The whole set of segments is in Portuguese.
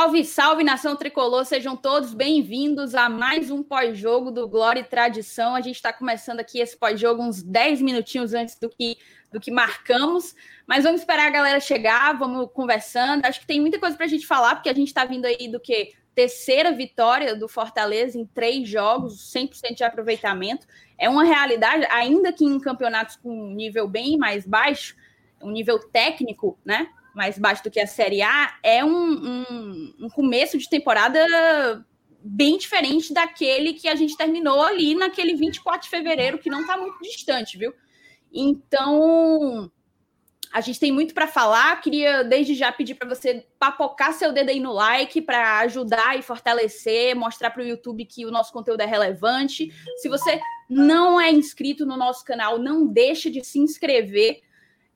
Salve, salve, nação tricolor! Sejam todos bem-vindos a mais um pós-jogo do Glória e Tradição. A gente está começando aqui esse pós-jogo uns 10 minutinhos antes do que, do que marcamos, mas vamos esperar a galera chegar, vamos conversando. Acho que tem muita coisa para a gente falar, porque a gente está vindo aí do que? Terceira vitória do Fortaleza em três jogos, 100% de aproveitamento. É uma realidade, ainda que em campeonatos com nível bem mais baixo, um nível técnico, né? Mais baixo do que a Série A, é um, um, um começo de temporada bem diferente daquele que a gente terminou ali naquele 24 de fevereiro, que não está muito distante, viu? Então, a gente tem muito para falar. Queria desde já pedir para você papocar seu dedo aí no like para ajudar e fortalecer, mostrar para o YouTube que o nosso conteúdo é relevante. Se você não é inscrito no nosso canal, não deixe de se inscrever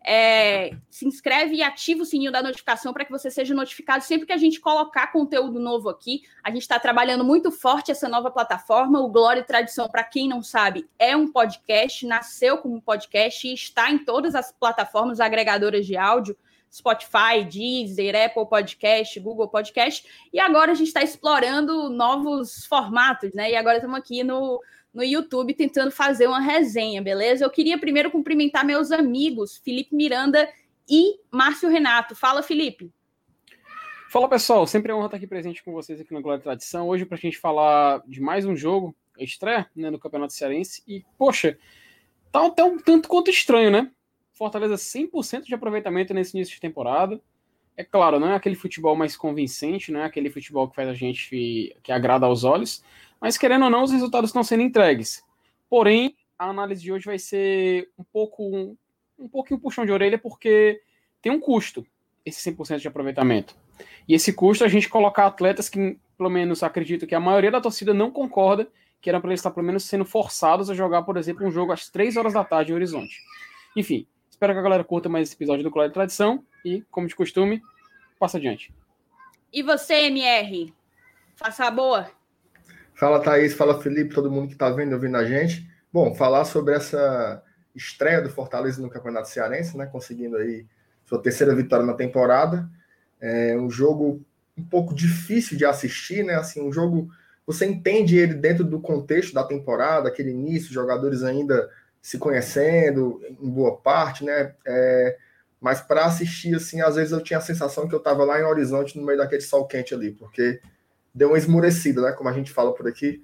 é, se inscreve e ativa o sininho da notificação para que você seja notificado sempre que a gente colocar conteúdo novo aqui. A gente está trabalhando muito forte essa nova plataforma. O Glória e Tradição, para quem não sabe, é um podcast, nasceu como podcast e está em todas as plataformas agregadoras de áudio. Spotify, Deezer, Apple Podcast, Google Podcast, e agora a gente está explorando novos formatos, né? E agora estamos aqui no, no YouTube tentando fazer uma resenha, beleza? Eu queria primeiro cumprimentar meus amigos, Felipe Miranda e Márcio Renato. Fala, Felipe. Fala, pessoal. Sempre é honra estar aqui presente com vocês aqui no Glória e Tradição. Hoje, para a gente falar de mais um jogo, estreia né, no Campeonato Cearense. E, poxa, tá até um tanto quanto estranho, né? Fortaleza 100% de aproveitamento nesse início de temporada. É claro, não é aquele futebol mais convincente, não é aquele futebol que faz a gente que agrada aos olhos, mas querendo ou não, os resultados estão sendo entregues. Porém, a análise de hoje vai ser um pouco um, um pouquinho puxão de orelha, porque tem um custo esse 100% de aproveitamento. E esse custo a gente colocar atletas que, pelo menos, acredito que a maioria da torcida não concorda que eram para eles estar, pelo menos, sendo forçados a jogar, por exemplo, um jogo às 3 horas da tarde em Horizonte. Enfim, espero que a galera curta mais esse episódio do Colégio de Tradição e, como de costume, passa adiante. E você, MR? Faça a boa. Fala, Thaís. Fala, Felipe. Todo mundo que está vendo ouvindo a gente. Bom, falar sobre essa estreia do Fortaleza no Campeonato Cearense, né? Conseguindo aí sua terceira vitória na temporada. É um jogo um pouco difícil de assistir, né? Assim, um jogo você entende ele dentro do contexto da temporada, aquele início, jogadores ainda se conhecendo em boa parte, né? É, mas para assistir, assim, às vezes eu tinha a sensação que eu estava lá em Horizonte, no meio daquele sol quente ali, porque deu uma esmorecida, né? Como a gente fala por aqui.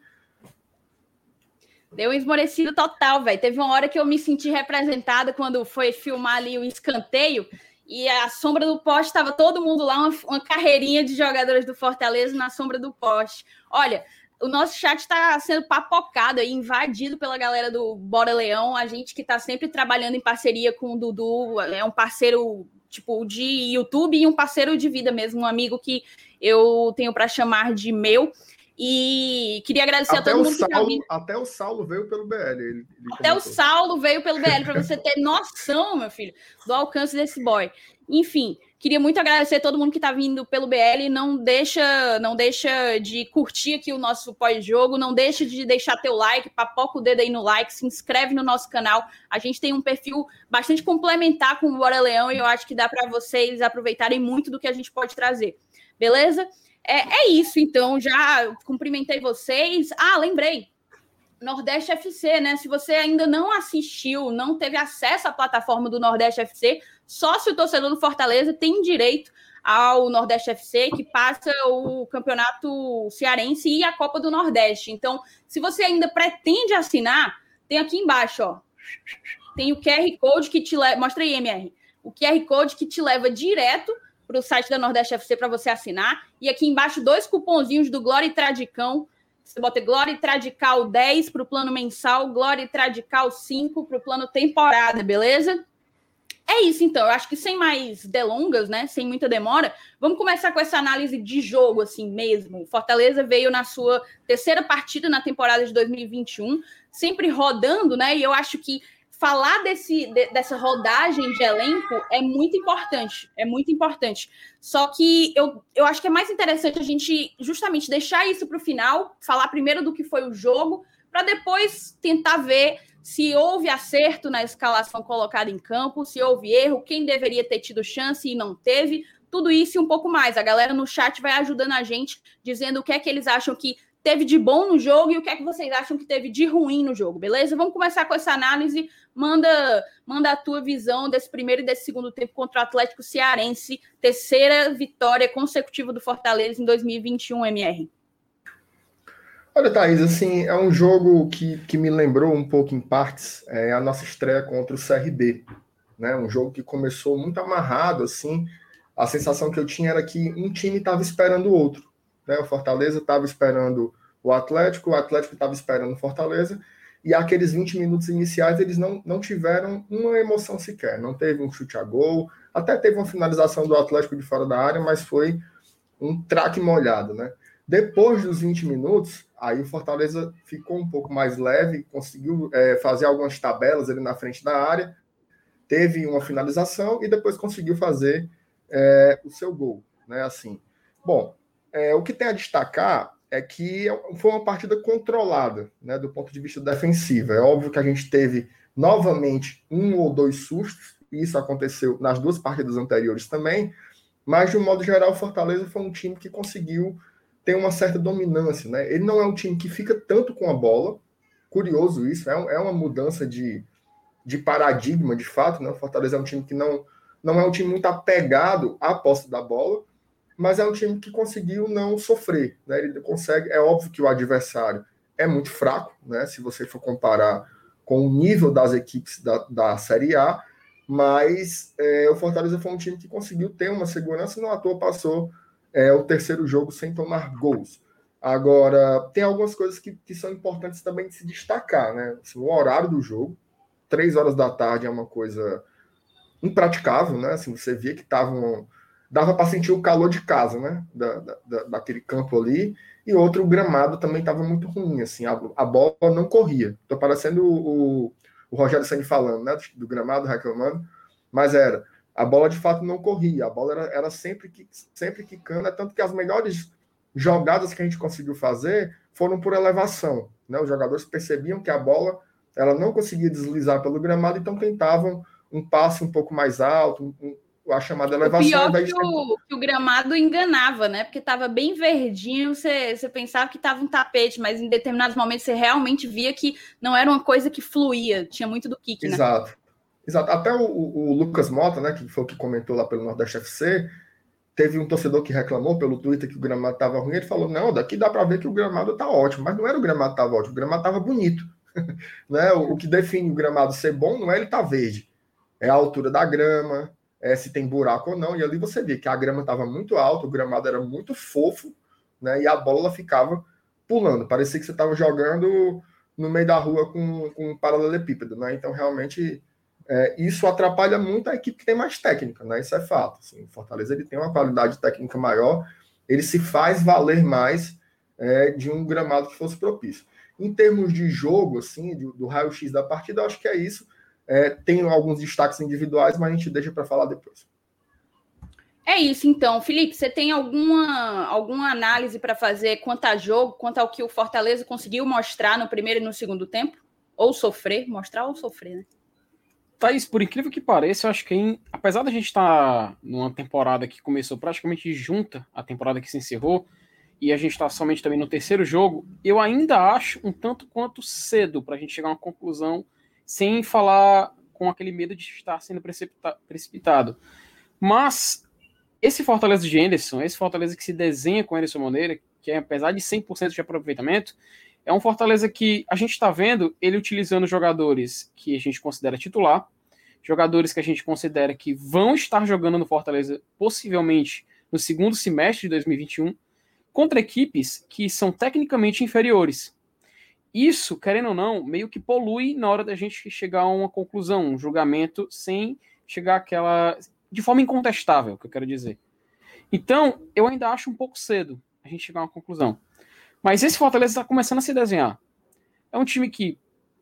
Deu um esmorecido total, velho. Teve uma hora que eu me senti representada quando foi filmar ali o escanteio e a sombra do poste estava todo mundo lá, uma, uma carreirinha de jogadores do Fortaleza na sombra do poste. Olha, o nosso chat está sendo papocado aí, invadido pela galera do Bora Leão, a gente que está sempre trabalhando em parceria com o Dudu, é um parceiro tipo de YouTube e um parceiro de vida mesmo, um amigo que eu tenho para chamar de meu. E queria agradecer até a todo mundo Saulo, que tá Até o Saulo veio pelo BL. Ele, ele até comentou. o Saulo veio pelo BL, para você ter noção, meu filho, do alcance desse boy. Enfim, queria muito agradecer a todo mundo que está vindo pelo BL. Não deixa, não deixa de curtir aqui o nosso pós-jogo, não deixa de deixar teu like, papoca o dedo aí no like, se inscreve no nosso canal. A gente tem um perfil bastante complementar com o Bora Leão e eu acho que dá para vocês aproveitarem muito do que a gente pode trazer. Beleza? É, é isso, então. Já cumprimentei vocês. Ah, lembrei. Nordeste FC, né? Se você ainda não assistiu, não teve acesso à plataforma do Nordeste FC, só se o torcedor do Fortaleza tem direito ao Nordeste FC, que passa o campeonato cearense e a Copa do Nordeste. Então, se você ainda pretende assinar, tem aqui embaixo, ó. Tem o QR Code que te leva. Mostra aí, MR. O QR Code que te leva direto para o site da Nordeste FC para você assinar. E aqui embaixo, dois cupomzinhos do Glória e Tradicão. Você bota Glória e Tradical 10 para o plano mensal, Glória e Tradical 5 para o plano temporada, beleza? É isso, então. Eu acho que sem mais delongas, né? Sem muita demora, vamos começar com essa análise de jogo, assim mesmo. Fortaleza veio na sua terceira partida na temporada de 2021, sempre rodando, né? E eu acho que falar desse, de, dessa rodagem de elenco é muito importante, é muito importante. Só que eu, eu acho que é mais interessante a gente justamente deixar isso para o final, falar primeiro do que foi o jogo, para depois tentar ver se houve acerto na escalação colocada em campo, se houve erro, quem deveria ter tido chance e não teve. Tudo isso e um pouco mais. A galera no chat vai ajudando a gente, dizendo o que é que eles acham que teve de bom no jogo e o que é que vocês acham que teve de ruim no jogo, beleza? Vamos começar com essa análise. Manda, manda a tua visão desse primeiro e desse segundo tempo contra o Atlético Cearense, terceira vitória consecutiva do Fortaleza em 2021, MR. Olha, Thaís, assim, é um jogo que, que me lembrou um pouco em partes é, a nossa estreia contra o CRB, né? Um jogo que começou muito amarrado, assim. A sensação que eu tinha era que um time estava esperando o outro. Né? O Fortaleza estava esperando o Atlético, o Atlético estava esperando o Fortaleza, e aqueles 20 minutos iniciais eles não, não tiveram uma emoção sequer. Não teve um chute a gol, até teve uma finalização do Atlético de fora da área, mas foi um traque molhado, né? Depois dos 20 minutos, aí o Fortaleza ficou um pouco mais leve, conseguiu é, fazer algumas tabelas ali na frente da área, teve uma finalização e depois conseguiu fazer é, o seu gol, né? Assim, bom, é, o que tem a destacar é que foi uma partida controlada, né, do ponto de vista defensivo. É óbvio que a gente teve novamente um ou dois sustos, e isso aconteceu nas duas partidas anteriores também, mas de um modo geral, o Fortaleza foi um time que conseguiu ter uma certa dominância, né? Ele não é um time que fica tanto com a bola, curioso isso, é, é uma mudança de, de paradigma, de fato, né? O Fortaleza é um time que não, não é um time muito apegado à posse da bola, mas é um time que conseguiu não sofrer. Né? Ele consegue, é óbvio que o adversário é muito fraco, né? Se você for comparar com o nível das equipes da, da Série A, mas é, o Fortaleza foi um time que conseguiu ter uma segurança, não à toa passou é, o terceiro jogo sem tomar gols. Agora, tem algumas coisas que, que são importantes também de se destacar, né? Assim, o horário do jogo, três horas da tarde é uma coisa impraticável, né? Assim, você via que estavam dava para sentir o calor de casa, né? Da, da, daquele campo ali. E outro, o gramado também estava muito ruim, assim, a, a bola não corria. Estou parecendo o, o, o Rogério Senni falando, né? Do, do, gramado, reclamando. Mas era, a bola de fato não corria, a bola era, era sempre, que, sempre quicando, é tanto que as melhores jogadas que a gente conseguiu fazer foram por elevação, né? Os jogadores percebiam que a bola ela não conseguia deslizar pelo gramado, então tentavam um passe um pouco mais alto, um, a chamada elevação. O pior que o, que o, gramado enganava, né? Porque estava bem verdinho, você, você pensava que estava um tapete, mas em determinados momentos você realmente via que não era uma coisa que fluía, tinha muito do kick, né? Exato. Exato. Até o, o, Lucas Mota, né, que foi o que comentou lá pelo Nordeste FC, teve um torcedor que reclamou pelo Twitter que o gramado estava ruim, ele falou, não, daqui dá para ver que o gramado está ótimo, mas não era o gramado que estava ótimo, o gramado estava bonito. né? O, o, que define o gramado ser bom não é ele estar tá verde, é a altura da grama, é, se tem buraco ou não. E ali você vê que a grama estava muito alta, o gramado era muito fofo, né? E a bola ficava pulando. Parecia que você estava jogando no meio da rua com, com um paralelepípedo, né? Então, realmente, é, isso atrapalha muito a equipe que tem mais técnica, né? Isso é fato. Assim, o Fortaleza ele tem uma qualidade técnica maior, ele se faz valer mais é, de um gramado que fosse propício. Em termos de jogo, assim, do, do raio-x da partida, eu acho que é isso. É, tem alguns destaques individuais, mas a gente deixa para falar depois. É isso, então. Felipe, você tem alguma, alguma análise para fazer quanto a jogo, quanto ao que o Fortaleza conseguiu mostrar no primeiro e no segundo tempo? Ou sofrer? Mostrar ou sofrer, né? Thaís, por incrível que pareça, eu acho que, em, apesar da gente estar tá numa temporada que começou praticamente junta a temporada que se encerrou, e a gente está somente também no terceiro jogo, eu ainda acho um tanto quanto cedo para a gente chegar a uma conclusão sem falar com aquele medo de estar sendo precipitado. Mas esse Fortaleza de Anderson, esse Fortaleza que se desenha com Anderson Moreira, que é, apesar de 100% de aproveitamento, é um Fortaleza que a gente está vendo ele utilizando jogadores que a gente considera titular, jogadores que a gente considera que vão estar jogando no Fortaleza possivelmente no segundo semestre de 2021, contra equipes que são tecnicamente inferiores isso, querendo ou não, meio que polui na hora da gente chegar a uma conclusão, um julgamento, sem chegar àquela. de forma incontestável, que eu quero dizer. Então, eu ainda acho um pouco cedo a gente chegar a uma conclusão. Mas esse Fortaleza está começando a se desenhar. É um time que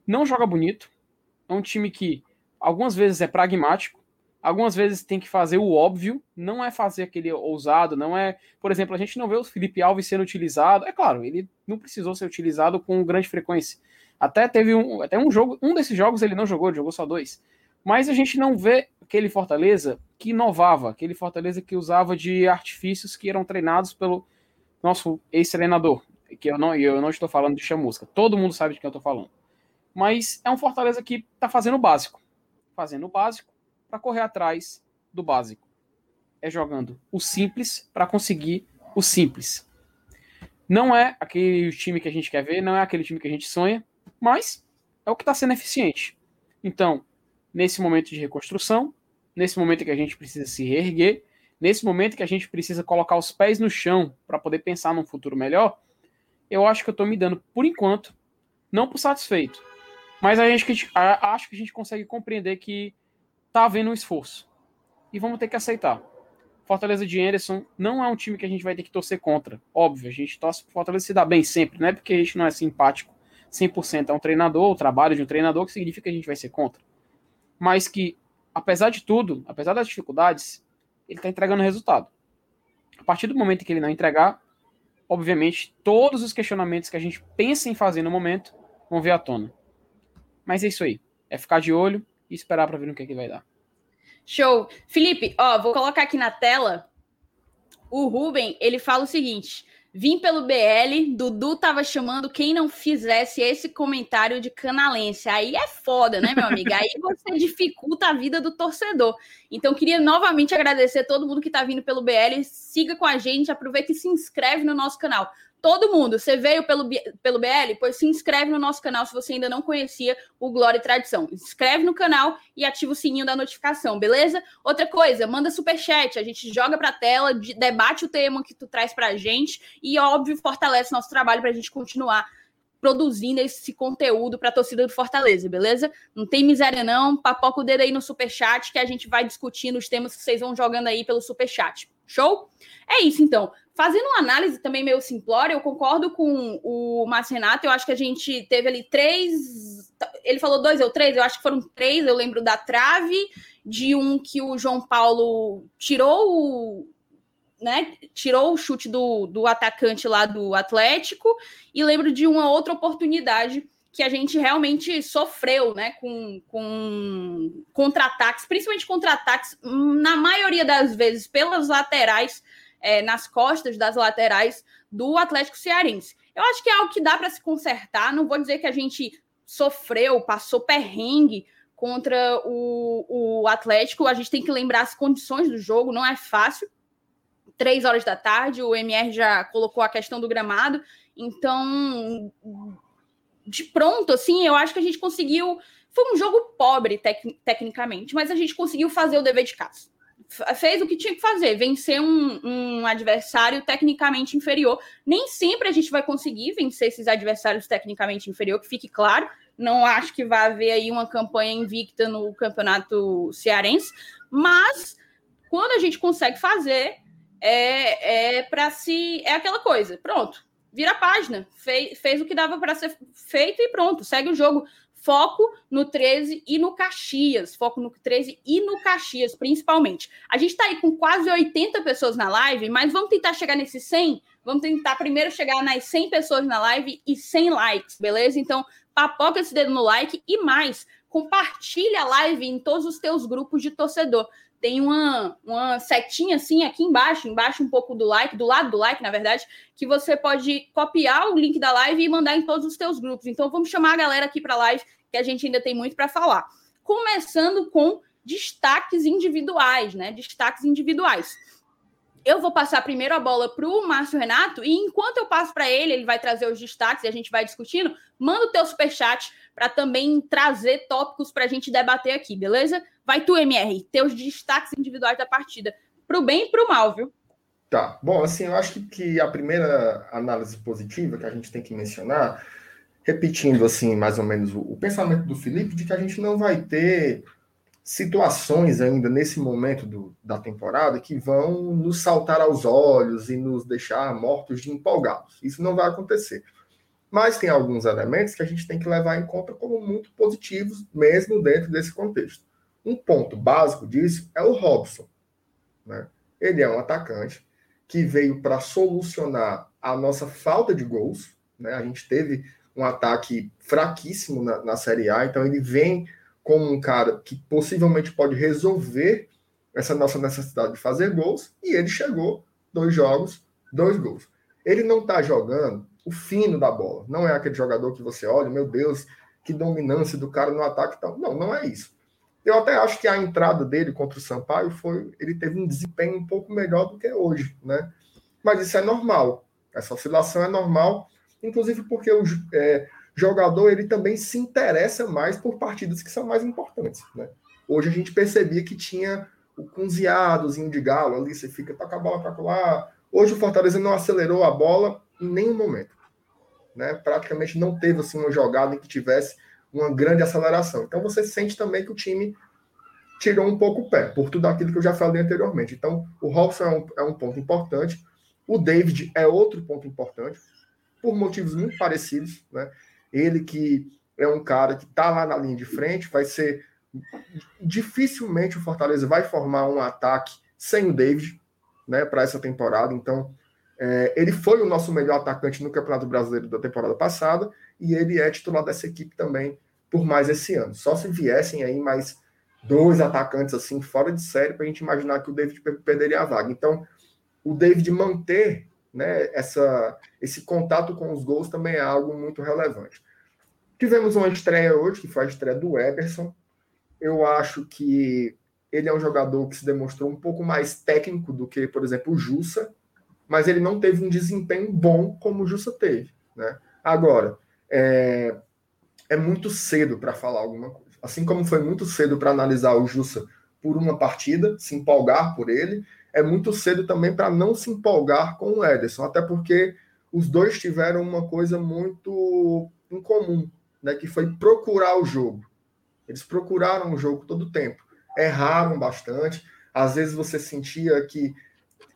não joga bonito, é um time que algumas vezes é pragmático, Algumas vezes tem que fazer o óbvio, não é fazer aquele ousado, não é. Por exemplo, a gente não vê o Felipe Alves sendo utilizado. É claro, ele não precisou ser utilizado com grande frequência. Até teve um, até um jogo, um desses jogos ele não jogou, ele jogou só dois. Mas a gente não vê aquele Fortaleza que inovava, aquele Fortaleza que usava de artifícios que eram treinados pelo nosso ex-treinador, que eu não, eu não estou falando de chamusca, todo mundo sabe de quem eu estou falando. Mas é um Fortaleza que está fazendo o básico, fazendo o básico para correr atrás do básico. É jogando o simples para conseguir o simples. Não é aquele time que a gente quer ver, não é aquele time que a gente sonha, mas é o que está sendo eficiente. Então, nesse momento de reconstrução, nesse momento que a gente precisa se reerguer, nesse momento que a gente precisa colocar os pés no chão para poder pensar num futuro melhor, eu acho que eu estou me dando, por enquanto, não por satisfeito, mas a gente, acho que a gente consegue compreender que está havendo um esforço. E vamos ter que aceitar. Fortaleza de Anderson não é um time que a gente vai ter que torcer contra. Óbvio, a gente torce pro Fortaleza se dar bem sempre, não é porque a gente não é simpático 100% a um treinador, o trabalho de um treinador, que significa que a gente vai ser contra. Mas que, apesar de tudo, apesar das dificuldades, ele está entregando resultado. A partir do momento que ele não entregar, obviamente, todos os questionamentos que a gente pensa em fazer no momento vão vir à tona. Mas é isso aí. É ficar de olho e esperar para ver no que, é que vai dar. Show. Felipe, ó, vou colocar aqui na tela. O Ruben, ele fala o seguinte: vim pelo BL, Dudu tava chamando quem não fizesse esse comentário de canalense. Aí é foda, né, meu amigo? Aí você dificulta a vida do torcedor. Então, queria novamente agradecer a todo mundo que tá vindo pelo BL. Siga com a gente, aproveita e se inscreve no nosso canal. Todo mundo, você veio pelo, pelo BL? Pois se inscreve no nosso canal se você ainda não conhecia o Glória e Tradição. Inscreve no canal e ativa o sininho da notificação, beleza? Outra coisa, manda super chat, a gente joga pra tela, debate o tema que tu traz pra gente e, óbvio, fortalece nosso trabalho pra gente continuar produzindo esse conteúdo para a torcida do Fortaleza, beleza? Não tem miséria não, papoca o dedo aí no super chat que a gente vai discutindo os temas que vocês vão jogando aí pelo super chat. Show? É isso então. Fazendo uma análise também meio simplória, eu concordo com o Márcio Renato. Eu acho que a gente teve ali três. Ele falou dois ou três, eu acho que foram três. Eu lembro da trave, de um que o João Paulo tirou o. Né, tirou o chute do, do atacante lá do Atlético, e lembro de uma outra oportunidade que a gente realmente sofreu né, com, com contra-ataques, principalmente contra-ataques, na maioria das vezes pelas laterais é, nas costas das laterais do Atlético Cearense. Eu acho que é algo que dá para se consertar. Não vou dizer que a gente sofreu, passou perrengue contra o, o Atlético. A gente tem que lembrar as condições do jogo, não é fácil. Três horas da tarde, o MR já colocou a questão do gramado. Então, de pronto, assim, eu acho que a gente conseguiu. Foi um jogo pobre tec tecnicamente, mas a gente conseguiu fazer o dever de casa fez o que tinha que fazer, vencer um, um, adversário tecnicamente inferior. Nem sempre a gente vai conseguir vencer esses adversários tecnicamente inferior, que fique claro. Não acho que vai haver aí uma campanha invicta no campeonato cearense, mas quando a gente consegue fazer, é, é para se. É aquela coisa, pronto, vira a página, fez, fez o que dava para ser feito e pronto, segue o jogo. Foco no 13 e no Caxias. Foco no 13 e no Caxias, principalmente. A gente está aí com quase 80 pessoas na live, mas vamos tentar chegar nesses 100? Vamos tentar primeiro chegar nas 100 pessoas na live e 100 likes, beleza? Então, papoca esse dedo no like e mais, compartilha a live em todos os teus grupos de torcedor tem uma, uma setinha assim aqui embaixo, embaixo um pouco do like, do lado do like, na verdade, que você pode copiar o link da live e mandar em todos os teus grupos. Então vamos chamar a galera aqui para a live, que a gente ainda tem muito para falar. Começando com destaques individuais, né? Destaques individuais. Eu vou passar primeiro a bola para o Márcio Renato, e enquanto eu passo para ele, ele vai trazer os destaques e a gente vai discutindo. Manda o teu superchat para também trazer tópicos para a gente debater aqui, beleza? Vai tu, MR, teus destaques individuais da partida, para o bem e para o mal, viu? Tá. Bom, assim, eu acho que, a primeira análise positiva que a gente tem que mencionar, repetindo assim, mais ou menos, o, o pensamento do Felipe de que a gente não vai ter situações ainda nesse momento do, da temporada que vão nos saltar aos olhos e nos deixar mortos de empolgados. Isso não vai acontecer. Mas tem alguns elementos que a gente tem que levar em conta como muito positivos, mesmo dentro desse contexto. Um ponto básico disso é o Robson. Né? Ele é um atacante que veio para solucionar a nossa falta de gols. Né? A gente teve um ataque fraquíssimo na, na Série A, então ele vem como um cara que possivelmente pode resolver essa nossa necessidade de fazer gols, e ele chegou, dois jogos, dois gols. Ele não está jogando o fino da bola. Não é aquele jogador que você olha, meu Deus, que dominância do cara no ataque. Então, não, não é isso. Eu até acho que a entrada dele contra o Sampaio foi. Ele teve um desempenho um pouco melhor do que hoje, né? Mas isso é normal. Essa oscilação é normal, inclusive porque o é, jogador ele também se interessa mais por partidas que são mais importantes, né? Hoje a gente percebia que tinha o cunziadozinho de galo ali, você fica, toca a bola para lá. Hoje o Fortaleza não acelerou a bola em nenhum momento. Né? Praticamente não teve assim, uma jogada em que tivesse uma grande aceleração. Então você sente também que o time tirou um pouco o pé, por tudo aquilo que eu já falei anteriormente. Então, o Robson é um, é um ponto importante. O David é outro ponto importante, por motivos muito parecidos. Né? Ele que é um cara que está lá na linha de frente, vai ser. Dificilmente o Fortaleza vai formar um ataque sem o David né, para essa temporada. Então, é, ele foi o nosso melhor atacante no Campeonato Brasileiro da temporada passada e ele é titular dessa equipe também por mais esse ano. Só se viessem aí mais dois atacantes assim fora de série para a gente imaginar que o David perderia a vaga. Então, o David manter né, essa, esse contato com os gols também é algo muito relevante. Tivemos uma estreia hoje, que foi a estreia do Ederson. Eu acho que ele é um jogador que se demonstrou um pouco mais técnico do que, por exemplo, o Jussa, mas ele não teve um desempenho bom como o Jussa teve. Né? Agora, é, é muito cedo para falar alguma coisa. Assim como foi muito cedo para analisar o Jussa por uma partida, se empolgar por ele, é muito cedo também para não se empolgar com o Ederson, até porque os dois tiveram uma coisa muito incomum, né, que foi procurar o jogo. Eles procuraram o jogo todo o tempo, erraram bastante. Às vezes você sentia que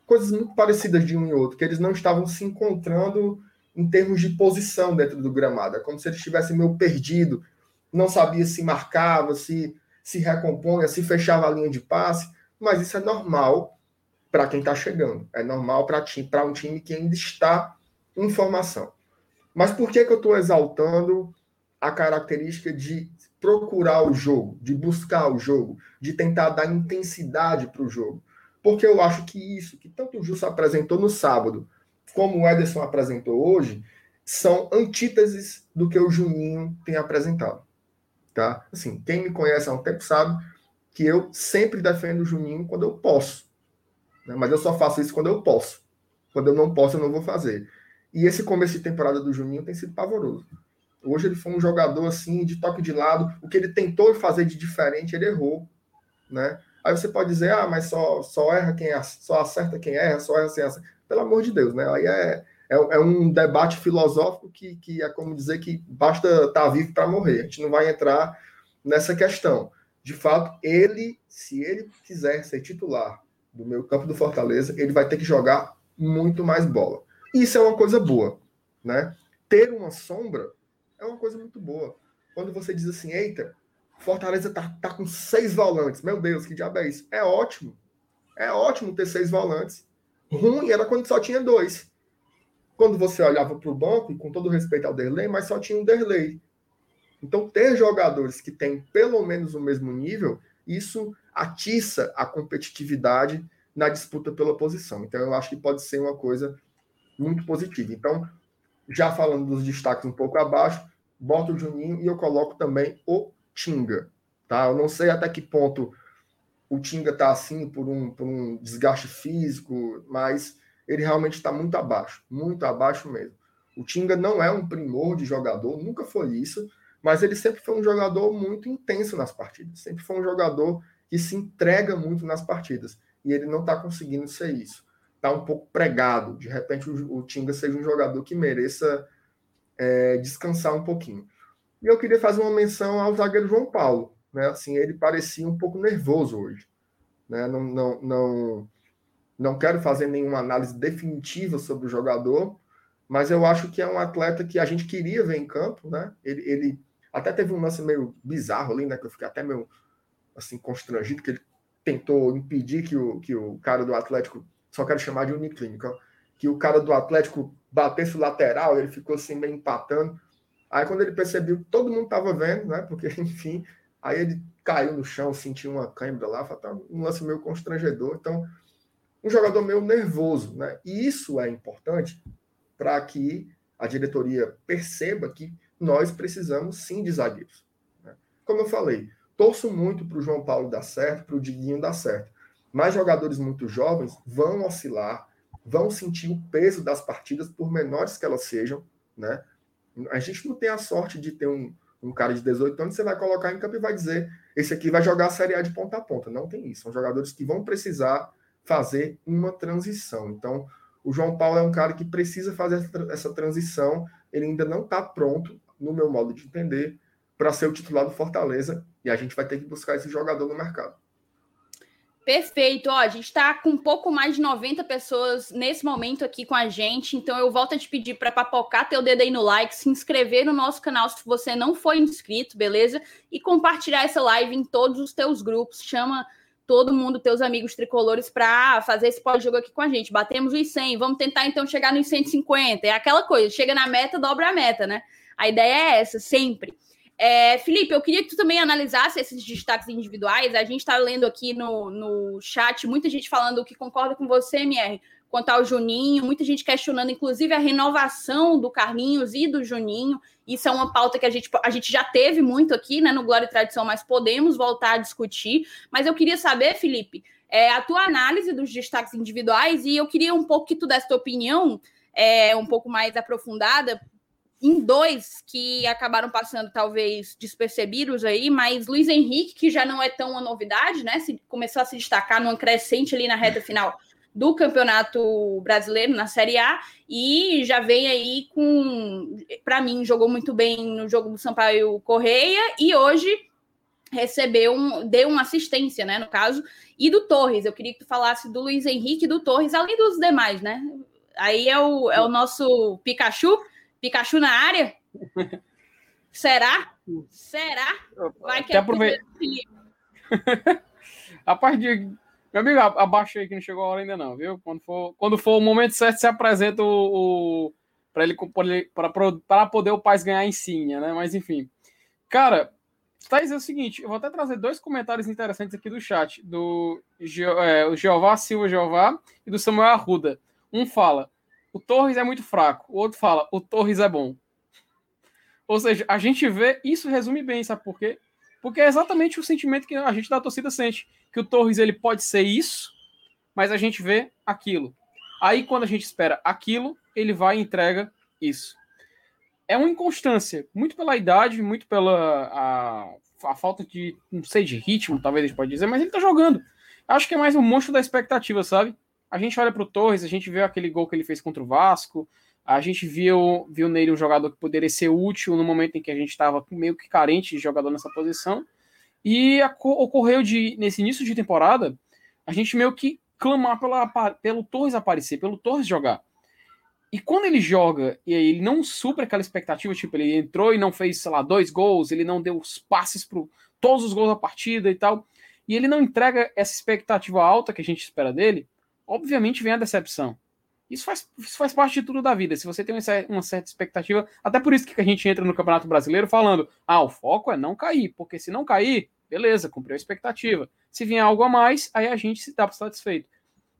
coisas muito parecidas de um e outro, que eles não estavam se encontrando em termos de posição dentro do gramado. É como se eles estivessem meio perdido, não sabia se marcava, se se recompunha, se fechava a linha de passe, mas isso é normal para quem está chegando. É normal para um time que ainda está em formação. Mas por que, que eu estou exaltando a característica de procurar o jogo, de buscar o jogo, de tentar dar intensidade para o jogo? Porque eu acho que isso, que tanto o Justo apresentou no sábado, como o Ederson apresentou hoje, são antíteses do que o Juninho tem apresentado. Tá? Assim, quem me conhece há um tempo sabe que eu sempre defendo o Juninho quando eu posso. Né? Mas eu só faço isso quando eu posso. Quando eu não posso, eu não vou fazer. E esse começo de temporada do Juninho tem sido pavoroso. Hoje ele foi um jogador assim, de toque de lado. O que ele tentou fazer de diferente, ele errou. Né? Aí você pode dizer, ah, mas só, só erra quem só acerta quem erra, só erra quem acerta. Pelo amor de Deus, né? Aí é, é, é um debate filosófico que, que é como dizer que basta estar tá vivo para morrer. A gente não vai entrar nessa questão. De fato, ele, se ele quiser ser titular do meu campo do Fortaleza, ele vai ter que jogar muito mais bola. Isso é uma coisa boa, né? Ter uma sombra é uma coisa muito boa. Quando você diz assim, eita, Fortaleza tá, tá com seis volantes. Meu Deus, que diabo é isso? É ótimo. É ótimo ter seis volantes. Ruim era quando só tinha dois. Quando você olhava para o banco, e com todo respeito ao Derlei, mas só tinha um Derlei. Então, ter jogadores que têm pelo menos o mesmo nível, isso atiça a competitividade na disputa pela posição. Então, eu acho que pode ser uma coisa muito positiva. Então, já falando dos destaques um pouco abaixo, boto o Juninho e eu coloco também o Tinga. Tá? Eu não sei até que ponto o Tinga está assim por um, por um desgaste físico, mas ele realmente está muito abaixo, muito abaixo mesmo. O Tinga não é um primor de jogador, nunca foi isso, mas ele sempre foi um jogador muito intenso nas partidas, sempre foi um jogador que se entrega muito nas partidas, e ele não está conseguindo ser isso. Está um pouco pregado, de repente o, o Tinga seja um jogador que mereça é, descansar um pouquinho. E eu queria fazer uma menção ao zagueiro João Paulo. Né? Assim, ele parecia um pouco nervoso hoje. Né? Não, não, não, não quero fazer nenhuma análise definitiva sobre o jogador, mas eu acho que é um atleta que a gente queria ver em campo. Né? Ele, ele até teve um lance meio bizarro ali, né? que eu fiquei até meio assim, constrangido, que ele tentou impedir que o, que o cara do Atlético, só quero chamar de Uniclínica, que o cara do Atlético batesse o lateral, ele ficou assim meio empatando. Aí quando ele percebeu que todo mundo estava vendo, né? Porque, enfim, Aí ele caiu no chão, sentiu uma cãibra lá, tá um lance meio constrangedor. Então, um jogador meio nervoso, né? E isso é importante para que a diretoria perceba que nós precisamos sim de zagueiros. Né? Como eu falei, torço muito para o João Paulo dar certo, para o Diguinho dar certo. Mas jogadores muito jovens vão oscilar, vão sentir o peso das partidas, por menores que elas sejam, né? A gente não tem a sorte de ter um, um cara de 18 anos, você vai colocar em campo e vai dizer: esse aqui vai jogar a Série A de ponta a ponta. Não tem isso. São jogadores que vão precisar fazer uma transição. Então, o João Paulo é um cara que precisa fazer essa transição. Ele ainda não está pronto, no meu modo de entender, para ser o titular do Fortaleza. E a gente vai ter que buscar esse jogador no mercado. Perfeito. Ó, a gente está com um pouco mais de 90 pessoas nesse momento aqui com a gente. Então eu volto a te pedir para papocar teu dedo aí no like, se inscrever no nosso canal se você não for inscrito, beleza? E compartilhar essa live em todos os teus grupos. Chama todo mundo, teus amigos tricolores, para fazer esse pós-jogo aqui com a gente. Batemos os 100, vamos tentar então chegar nos 150. É aquela coisa, chega na meta, dobra a meta, né? A ideia é essa, sempre. É, Felipe, eu queria que tu também analisasse esses destaques individuais. A gente está lendo aqui no, no chat muita gente falando que concorda com você, MR, quanto ao Juninho, muita gente questionando, inclusive, a renovação do Carlinhos e do Juninho. Isso é uma pauta que a gente, a gente já teve muito aqui né, no Glória e Tradição, mas podemos voltar a discutir. Mas eu queria saber, Felipe, é, a tua análise dos destaques individuais, e eu queria um pouco que tu desse tua opinião é, um pouco mais aprofundada em dois que acabaram passando talvez despercebidos aí, mas Luiz Henrique, que já não é tão uma novidade, né? Se, começou a se destacar numa crescente ali na reta final do Campeonato Brasileiro na Série A e já vem aí com, para mim, jogou muito bem no jogo do Sampaio Correia e hoje recebeu um, deu uma assistência, né, no caso, e do Torres. Eu queria que tu falasse do Luiz Henrique e do Torres, além dos demais, né? Aí é o, é o nosso Pikachu Pikachu na área? Será? Será? Vai que é a partir. Meu amigo, abaixa aí que não chegou a hora ainda não, viu? Quando for, quando for o momento certo, você apresenta o. o para ele para poder o Paz ganhar em Sinha, né? Mas enfim. Cara, Thaís, é o seguinte, eu vou até trazer dois comentários interessantes aqui do chat, do é, o Jeová Silva Jeová e do Samuel Arruda. Um fala: o Torres é muito fraco. O outro fala, o Torres é bom. Ou seja, a gente vê, isso resume bem, sabe por quê? Porque é exatamente o sentimento que a gente da torcida sente, que o Torres ele pode ser isso, mas a gente vê aquilo. Aí quando a gente espera aquilo, ele vai e entrega isso. É uma inconstância, muito pela idade, muito pela a, a falta de, não sei, de ritmo, talvez a gente pode dizer, mas ele tá jogando. Acho que é mais um monstro da expectativa, sabe? A gente olha para o Torres, a gente vê aquele gol que ele fez contra o Vasco, a gente viu, viu nele um jogador que poderia ser útil no momento em que a gente estava meio que carente de jogador nessa posição. E ocorreu de, nesse início de temporada, a gente meio que clamar pela, pelo Torres aparecer, pelo Torres jogar. E quando ele joga e ele não supra aquela expectativa, tipo, ele entrou e não fez, sei lá, dois gols, ele não deu os passes para todos os gols da partida e tal, e ele não entrega essa expectativa alta que a gente espera dele, obviamente vem a decepção. Isso faz, isso faz parte de tudo da vida. Se você tem uma certa expectativa, até por isso que a gente entra no Campeonato Brasileiro falando: ah, o foco é não cair, porque se não cair, beleza, cumpriu a expectativa. Se vier algo a mais, aí a gente se dá satisfeito.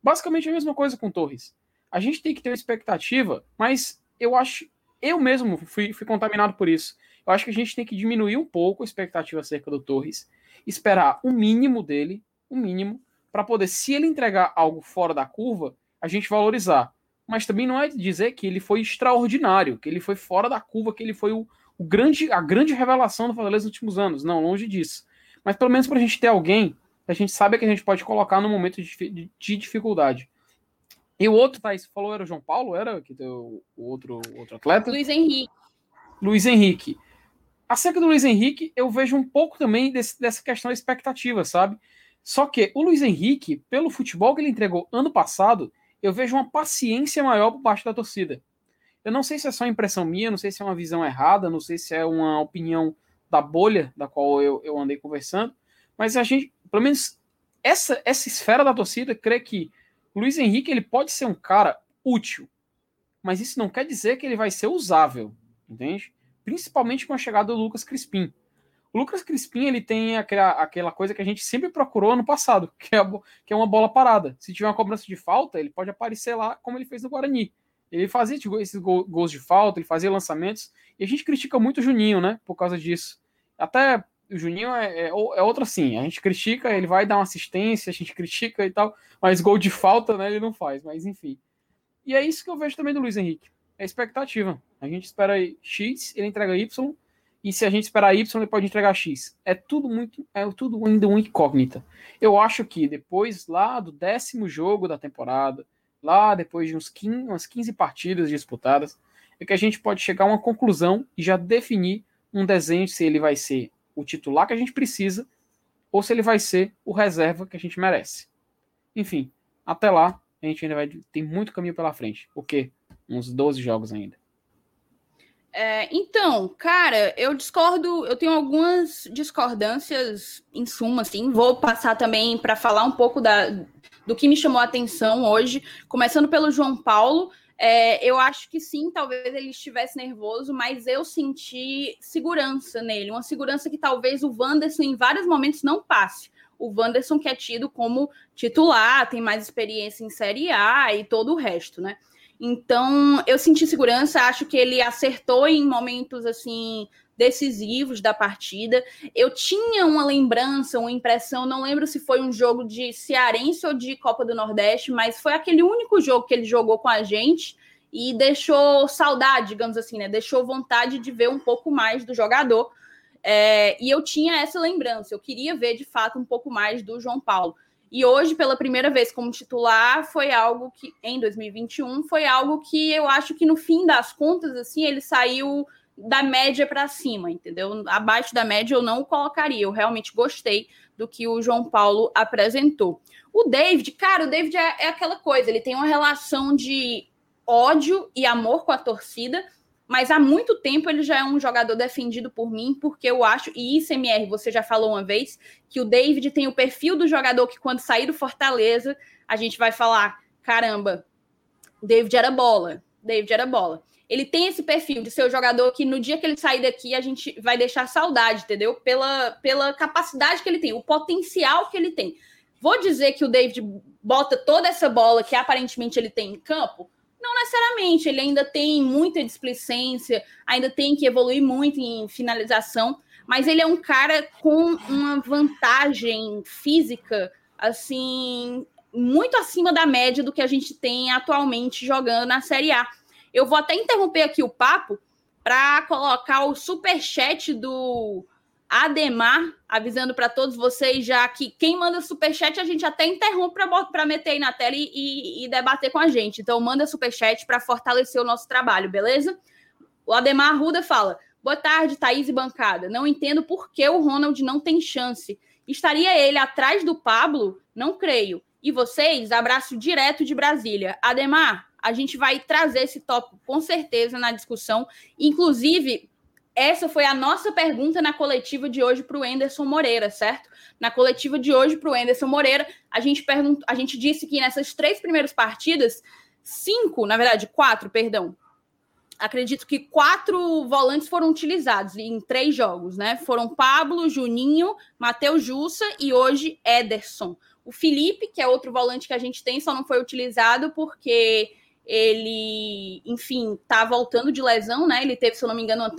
Basicamente a mesma coisa com Torres. A gente tem que ter uma expectativa, mas eu acho, eu mesmo fui, fui contaminado por isso. Eu acho que a gente tem que diminuir um pouco a expectativa acerca do Torres, esperar o mínimo dele, o mínimo, para poder, se ele entregar algo fora da curva, a gente valorizar. Mas também não é dizer que ele foi extraordinário, que ele foi fora da curva, que ele foi o, o grande, a grande revelação do Fortaleza nos últimos anos. Não, longe disso. Mas pelo menos para a gente ter alguém a gente sabe que a gente pode colocar no momento de, de, de dificuldade. E o outro, Thaís, falou era o João Paulo? Era que o outro, outro atleta? Luiz Henrique. Luiz Henrique. Acerca do Luiz Henrique, eu vejo um pouco também desse, dessa questão da expectativa, sabe? Só que o Luiz Henrique, pelo futebol que ele entregou ano passado, eu vejo uma paciência maior por parte da torcida. Eu não sei se é só impressão minha, não sei se é uma visão errada, não sei se é uma opinião da bolha da qual eu, eu andei conversando, mas a gente, pelo menos essa, essa esfera da torcida, crê que o Luiz Henrique ele pode ser um cara útil, mas isso não quer dizer que ele vai ser usável, entende? Principalmente com a chegada do Lucas Crispim. O Lucas Crispim ele tem aquela, aquela coisa que a gente sempre procurou no passado, que é, que é uma bola parada. Se tiver uma cobrança de falta, ele pode aparecer lá como ele fez no Guarani. Ele fazia esses gols de falta, ele fazia lançamentos, e a gente critica muito o Juninho, né, por causa disso. Até o Juninho é, é, é outro assim, a gente critica, ele vai dar uma assistência, a gente critica e tal, mas gol de falta, né, ele não faz, mas enfim. E é isso que eu vejo também do Luiz Henrique, é expectativa. A gente espera X, ele entrega Y, e se a gente esperar Y, ele pode entregar X. É tudo muito, é tudo ainda uma incógnita. Eu acho que depois lá do décimo jogo da temporada, lá depois de uns 15, umas 15 partidas disputadas, é que a gente pode chegar a uma conclusão e já definir um desenho se ele vai ser o titular que a gente precisa ou se ele vai ser o reserva que a gente merece. Enfim, até lá a gente ainda vai tem muito caminho pela frente. O quê? Uns 12 jogos ainda. É, então, cara, eu discordo, eu tenho algumas discordâncias em suma, assim. Vou passar também para falar um pouco da, do que me chamou a atenção hoje, começando pelo João Paulo. É, eu acho que sim, talvez ele estivesse nervoso, mas eu senti segurança nele, uma segurança que talvez o Wanderson em vários momentos não passe. O Wanderson que é tido como titular, tem mais experiência em Série A e todo o resto, né? Então, eu senti segurança, acho que ele acertou em momentos assim decisivos da partida. Eu tinha uma lembrança, uma impressão, não lembro se foi um jogo de Cearense ou de Copa do Nordeste, mas foi aquele único jogo que ele jogou com a gente e deixou saudade, digamos assim, né? Deixou vontade de ver um pouco mais do jogador. É, e eu tinha essa lembrança, eu queria ver de fato um pouco mais do João Paulo. E hoje, pela primeira vez como titular, foi algo que, em 2021, foi algo que eu acho que no fim das contas, assim, ele saiu da média para cima, entendeu? Abaixo da média eu não o colocaria. Eu realmente gostei do que o João Paulo apresentou. O David, cara, o David é, é aquela coisa, ele tem uma relação de ódio e amor com a torcida, mas há muito tempo ele já é um jogador defendido por mim, porque eu acho, e ICMR, você já falou uma vez, que o David tem o perfil do jogador que quando sair do Fortaleza, a gente vai falar, caramba, David era bola, David era bola ele tem esse perfil de ser o jogador que no dia que ele sair daqui a gente vai deixar saudade, entendeu? Pela, pela capacidade que ele tem, o potencial que ele tem. Vou dizer que o David bota toda essa bola que aparentemente ele tem em campo? Não necessariamente, ele ainda tem muita displicência, ainda tem que evoluir muito em finalização, mas ele é um cara com uma vantagem física, assim, muito acima da média do que a gente tem atualmente jogando na Série A. Eu vou até interromper aqui o papo para colocar o super chat do Ademar, avisando para todos vocês já que quem manda super chat a gente até interrompe para meter aí na tela e, e, e, debater com a gente. Então manda super chat para fortalecer o nosso trabalho, beleza? O Ademar Arruda fala: Boa tarde, Thaís e bancada. Não entendo por que o Ronald não tem chance. Estaria ele atrás do Pablo? Não creio. E vocês, abraço direto de Brasília. Ademar, a gente vai trazer esse tópico com certeza na discussão. Inclusive, essa foi a nossa pergunta na coletiva de hoje para o Enderson Moreira, certo? Na coletiva de hoje para o Enderson Moreira, a gente perguntou, a gente disse que nessas três primeiras partidas, cinco, na verdade, quatro, perdão. Acredito que quatro volantes foram utilizados em três jogos, né? Foram Pablo, Juninho, Matheus Jussa e hoje Ederson. O Felipe, que é outro volante que a gente tem, só não foi utilizado porque ele, enfim, tá voltando de lesão, né? Ele teve, se eu não me engano, uma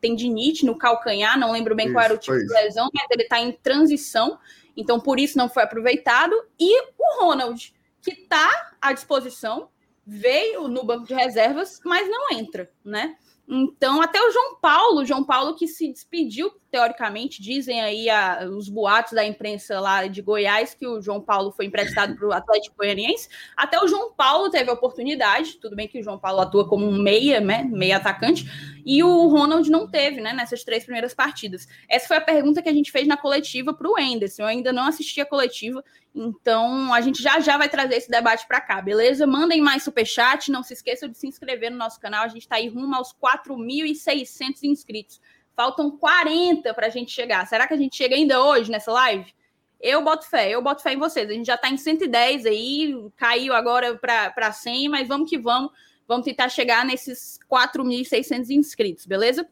tendinite no calcanhar, não lembro bem isso, qual era o tipo de lesão, mas ele tá em transição, então por isso não foi aproveitado. E o Ronald, que tá à disposição, veio no banco de reservas, mas não entra, né? Então, até o João Paulo, João Paulo que se despediu, teoricamente, dizem aí a, os boatos da imprensa lá de Goiás que o João Paulo foi emprestado para o Atlético Goianiense. Até o João Paulo teve a oportunidade, tudo bem que o João Paulo atua como um meia, né, meia atacante, e o Ronald não teve, né, nessas três primeiras partidas. Essa foi a pergunta que a gente fez na coletiva para o Enderson. Eu ainda não assisti a coletiva, então a gente já já vai trazer esse debate para cá, beleza? Mandem mais superchat, não se esqueçam de se inscrever no nosso canal, a gente está aí rumo aos 4.600 inscritos. Faltam 40 para a gente chegar. Será que a gente chega ainda hoje nessa live? Eu boto fé, eu boto fé em vocês. A gente já está em 110 aí, caiu agora para 100, mas vamos que vamos. Vamos tentar chegar nesses 4.600 inscritos, beleza?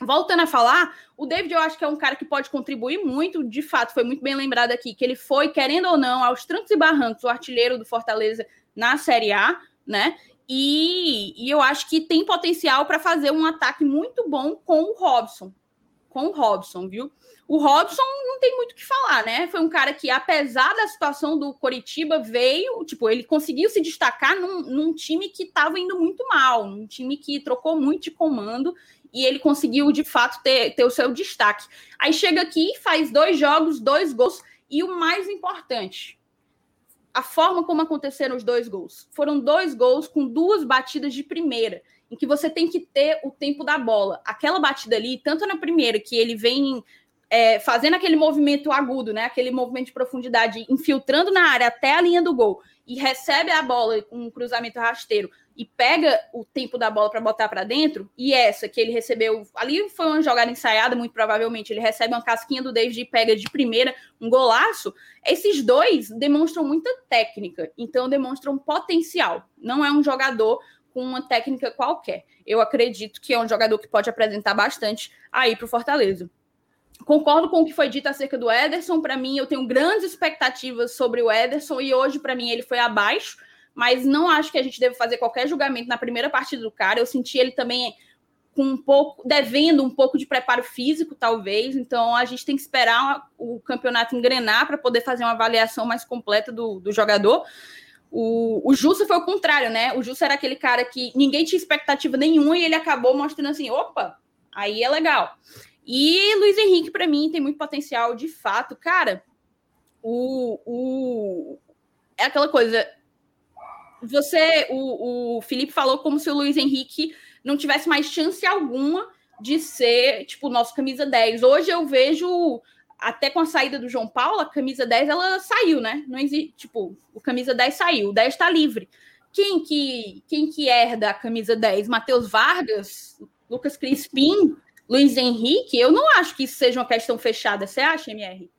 voltando a falar, o David eu acho que é um cara que pode contribuir muito, de fato, foi muito bem lembrado aqui, que ele foi, querendo ou não, aos trancos e barrancos, o artilheiro do Fortaleza na Série A, né? E, e eu acho que tem potencial para fazer um ataque muito bom com o Robson. Com o Robson, viu? O Robson não tem muito o que falar, né? Foi um cara que, apesar da situação do Coritiba, veio, tipo, ele conseguiu se destacar num, num time que estava indo muito mal, num time que trocou muito de comando e ele conseguiu, de fato, ter, ter o seu destaque. Aí chega aqui, faz dois jogos, dois gols, e o mais importante, a forma como aconteceram os dois gols. Foram dois gols com duas batidas de primeira, em que você tem que ter o tempo da bola. Aquela batida ali, tanto na primeira, que ele vem é, fazendo aquele movimento agudo, né? Aquele movimento de profundidade, infiltrando na área até a linha do gol e recebe a bola com um cruzamento rasteiro e pega o tempo da bola para botar para dentro, e essa que ele recebeu, ali foi uma jogada ensaiada, muito provavelmente, ele recebe uma casquinha do David e pega de primeira um golaço. Esses dois demonstram muita técnica, então demonstram potencial. Não é um jogador com uma técnica qualquer. Eu acredito que é um jogador que pode apresentar bastante aí para o Fortaleza. Concordo com o que foi dito acerca do Ederson. Para mim, eu tenho grandes expectativas sobre o Ederson e hoje, para mim, ele foi abaixo. Mas não acho que a gente deve fazer qualquer julgamento na primeira partida do cara. Eu senti ele também com um pouco, devendo um pouco de preparo físico, talvez. Então, a gente tem que esperar o campeonato engrenar para poder fazer uma avaliação mais completa do, do jogador. O, o foi o contrário, né? O Justo era aquele cara que ninguém tinha expectativa nenhuma e ele acabou mostrando assim: opa, aí é legal. E Luiz Henrique, para mim, tem muito potencial de fato. Cara, o, o, é aquela coisa. Você, o, o Felipe falou como se o Luiz Henrique não tivesse mais chance alguma de ser, tipo, nosso camisa 10. Hoje eu vejo, até com a saída do João Paulo, a camisa 10 ela saiu, né? Não existe, tipo, o camisa 10 saiu, o 10 está livre. Quem que, quem que herda a camisa 10? Matheus Vargas? Lucas Crispim? Luiz Henrique, eu não acho que isso seja uma questão fechada. Você acha, MR?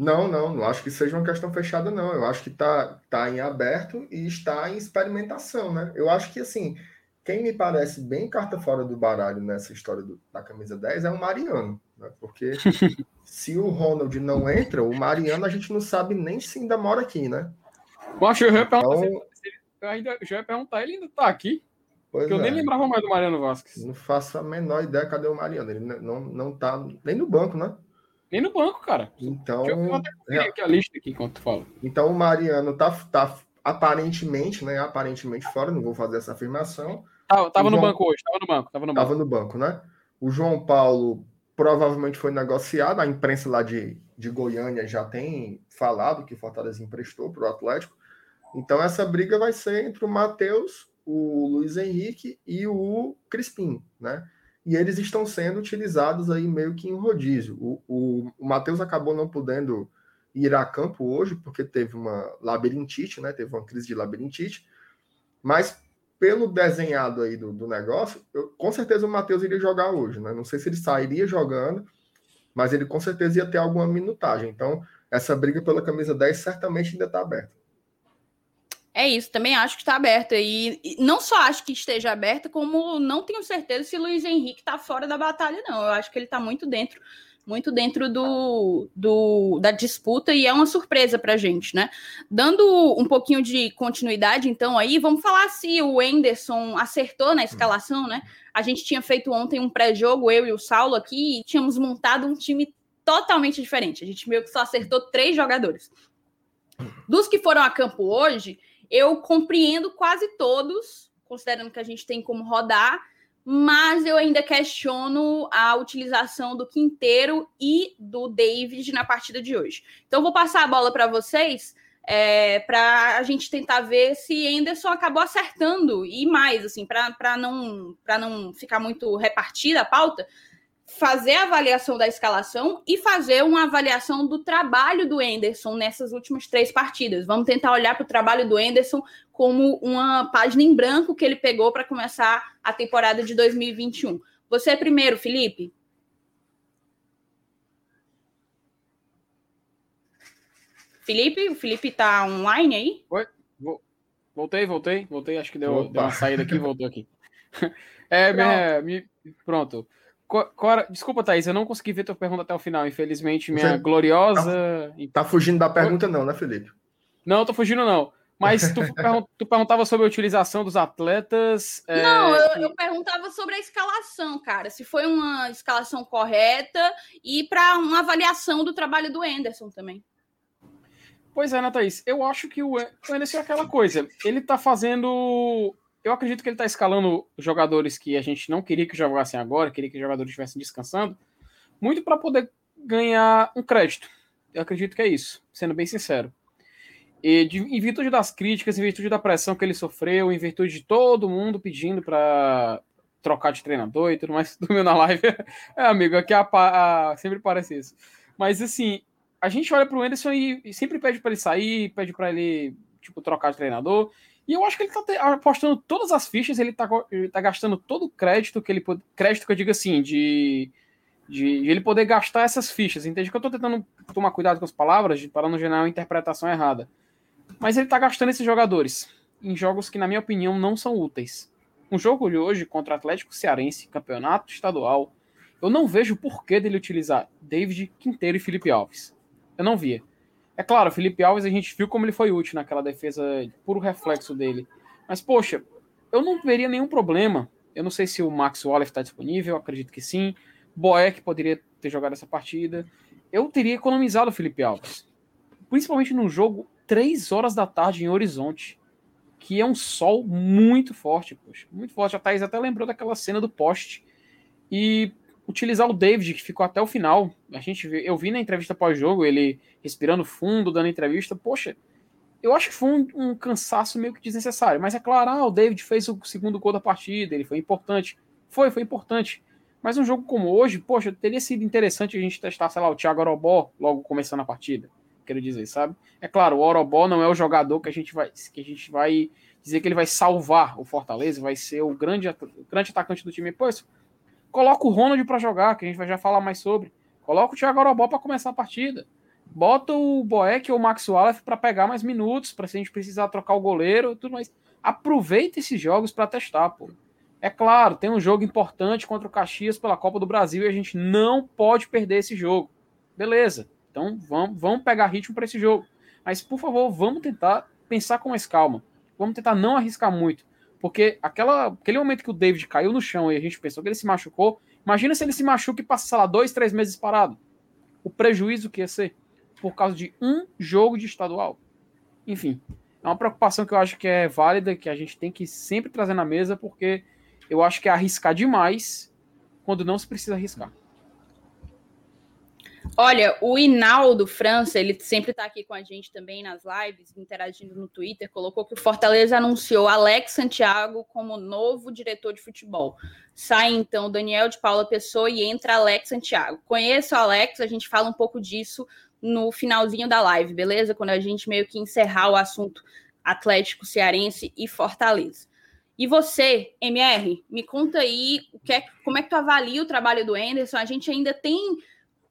Não, não, não acho que seja uma questão fechada, não. Eu acho que está tá em aberto e está em experimentação, né? Eu acho que, assim, quem me parece bem carta fora do baralho nessa história do, da camisa 10 é o Mariano, né? Porque se o Ronald não entra, o Mariano a gente não sabe nem se ainda mora aqui, né? Poxa, eu ia perguntar, então... eu ainda, eu ia perguntar, ele ainda está aqui? Pois eu é. nem lembrava mais do Mariano Vasquez. Não faço a menor ideia cadê o Mariano. Ele não, não tá nem no banco, né? Nem no banco, cara. Então. Deixa eu até aqui a lista aqui enquanto tu fala. Então o Mariano tá, tá aparentemente, né? Aparentemente fora, não vou fazer essa afirmação. Tava, tava no João... banco hoje, tava no banco, tava no banco. Tava no banco, né? O João Paulo provavelmente foi negociado, a imprensa lá de, de Goiânia já tem falado que o Fortaleza emprestou para o Atlético. Então essa briga vai ser entre o Matheus o Luiz Henrique e o Crispim, né? E eles estão sendo utilizados aí meio que em rodízio. O, o, o Matheus acabou não podendo ir a campo hoje porque teve uma labirintite, né? Teve uma crise de labirintite. Mas pelo desenhado aí do, do negócio, eu, com certeza o Matheus iria jogar hoje, né? Não sei se ele sairia jogando, mas ele com certeza ia ter alguma minutagem. Então, essa briga pela camisa 10 certamente ainda está aberta. É isso, também acho que está aberta. E, não só acho que esteja aberta, como não tenho certeza se Luiz Henrique está fora da batalha, não. Eu acho que ele está muito dentro, muito dentro do, do, da disputa e é uma surpresa para a gente, né? Dando um pouquinho de continuidade, então, aí, vamos falar se o Enderson acertou na escalação, né? A gente tinha feito ontem um pré-jogo, eu e o Saulo aqui, e tínhamos montado um time totalmente diferente. A gente meio que só acertou três jogadores. Dos que foram a campo hoje, eu compreendo quase todos, considerando que a gente tem como rodar, mas eu ainda questiono a utilização do Quinteiro e do David na partida de hoje. Então, vou passar a bola para vocês é, para a gente tentar ver se Anderson acabou acertando e mais, assim, para não, não ficar muito repartida a pauta fazer a avaliação da escalação e fazer uma avaliação do trabalho do Enderson nessas últimas três partidas. Vamos tentar olhar para o trabalho do Enderson como uma página em branco que ele pegou para começar a temporada de 2021. Você primeiro, Felipe. Felipe, o Felipe está online aí? Oi, voltei, voltei, voltei. Acho que deu, deu uma saída aqui, voltou aqui. É, minha, me, pronto. Cora, desculpa, Thaís, eu não consegui ver tua pergunta até o final, infelizmente, minha Você gloriosa. Tá, tá, fugindo da pergunta, não, né, Felipe? Não, tô fugindo, não. Mas tu, tu perguntava sobre a utilização dos atletas. É... Não, eu, eu, perguntava sobre a escalação, cara. Se foi uma escalação correta e para uma avaliação do trabalho do Anderson também. Pois é, né, Thaís? Eu acho que o Anderson é aquela coisa. Ele tá fazendo eu acredito que ele está escalando jogadores que a gente não queria que jogassem agora, queria que os jogadores estivessem descansando, muito para poder ganhar um crédito. Eu acredito que é isso, sendo bem sincero. E de, em virtude das críticas, em virtude da pressão que ele sofreu, em virtude de todo mundo pedindo para trocar de treinador e tudo mais, do meu na live. é, amigo, aqui a, a, sempre parece isso. Mas assim, a gente olha para o Anderson e, e sempre pede para ele sair, pede para ele tipo trocar de treinador. E eu acho que ele tá apostando todas as fichas, ele tá, ele tá gastando todo o crédito que ele crédito que eu digo assim, de, de, de ele poder gastar essas fichas. Entende que eu tô tentando tomar cuidado com as palavras para não gerar uma interpretação errada. Mas ele tá gastando esses jogadores em jogos que, na minha opinião, não são úteis. Um jogo de hoje contra Atlético Cearense, campeonato estadual, eu não vejo porquê dele utilizar David Quinteiro e Felipe Alves. Eu não via. É claro, Felipe Alves a gente viu como ele foi útil naquela defesa, puro reflexo dele. Mas, poxa, eu não veria nenhum problema. Eu não sei se o Max Wallace está disponível, acredito que sim. Boeck poderia ter jogado essa partida. Eu teria economizado o Felipe Alves. Principalmente num jogo 3 horas da tarde em Horizonte, que é um sol muito forte, poxa, muito forte. A Thaís até lembrou daquela cena do poste. E utilizar o David, que ficou até o final. A gente eu vi na entrevista pós-jogo, ele respirando fundo, dando entrevista. Poxa, eu acho que foi um, um, cansaço meio que desnecessário. Mas é claro, ah, o David fez o segundo gol da partida, ele foi importante. Foi, foi importante. Mas um jogo como hoje, poxa, teria sido interessante a gente testar, sei lá, o Thiago Orobó logo começando a partida. Quero dizer, sabe? É claro, o Orobó não é o jogador que a gente vai, que a gente vai dizer que ele vai salvar o Fortaleza, vai ser o grande, grande atacante do time. Pois, Coloca o Ronald para jogar, que a gente vai já falar mais sobre. Coloca o Thiago Arobó para começar a partida. Bota o Boeck ou o Max Wallace para pegar mais minutos, para se a gente precisar trocar o goleiro, tudo mais. Aproveita esses jogos para testar, pô. É claro, tem um jogo importante contra o Caxias pela Copa do Brasil e a gente não pode perder esse jogo. Beleza. Então vamos, vamos pegar ritmo para esse jogo. Mas, por favor, vamos tentar pensar com mais calma. Vamos tentar não arriscar muito. Porque aquela, aquele momento que o David caiu no chão e a gente pensou que ele se machucou, imagina se ele se machuca e passa, sei lá, dois, três meses parado. O prejuízo que ia ser por causa de um jogo de estadual. Enfim, é uma preocupação que eu acho que é válida, que a gente tem que sempre trazer na mesa, porque eu acho que é arriscar demais quando não se precisa arriscar. Olha, o Inaldo França, ele sempre está aqui com a gente também nas lives, interagindo no Twitter, colocou que o Fortaleza anunciou Alex Santiago como novo diretor de futebol. Sai então Daniel de Paula Pessoa e entra Alex Santiago. Conheço o Alex, a gente fala um pouco disso no finalzinho da live, beleza? Quando a gente meio que encerrar o assunto Atlético Cearense e Fortaleza. E você, MR, me conta aí o que é, como é que tu avalia o trabalho do Anderson? A gente ainda tem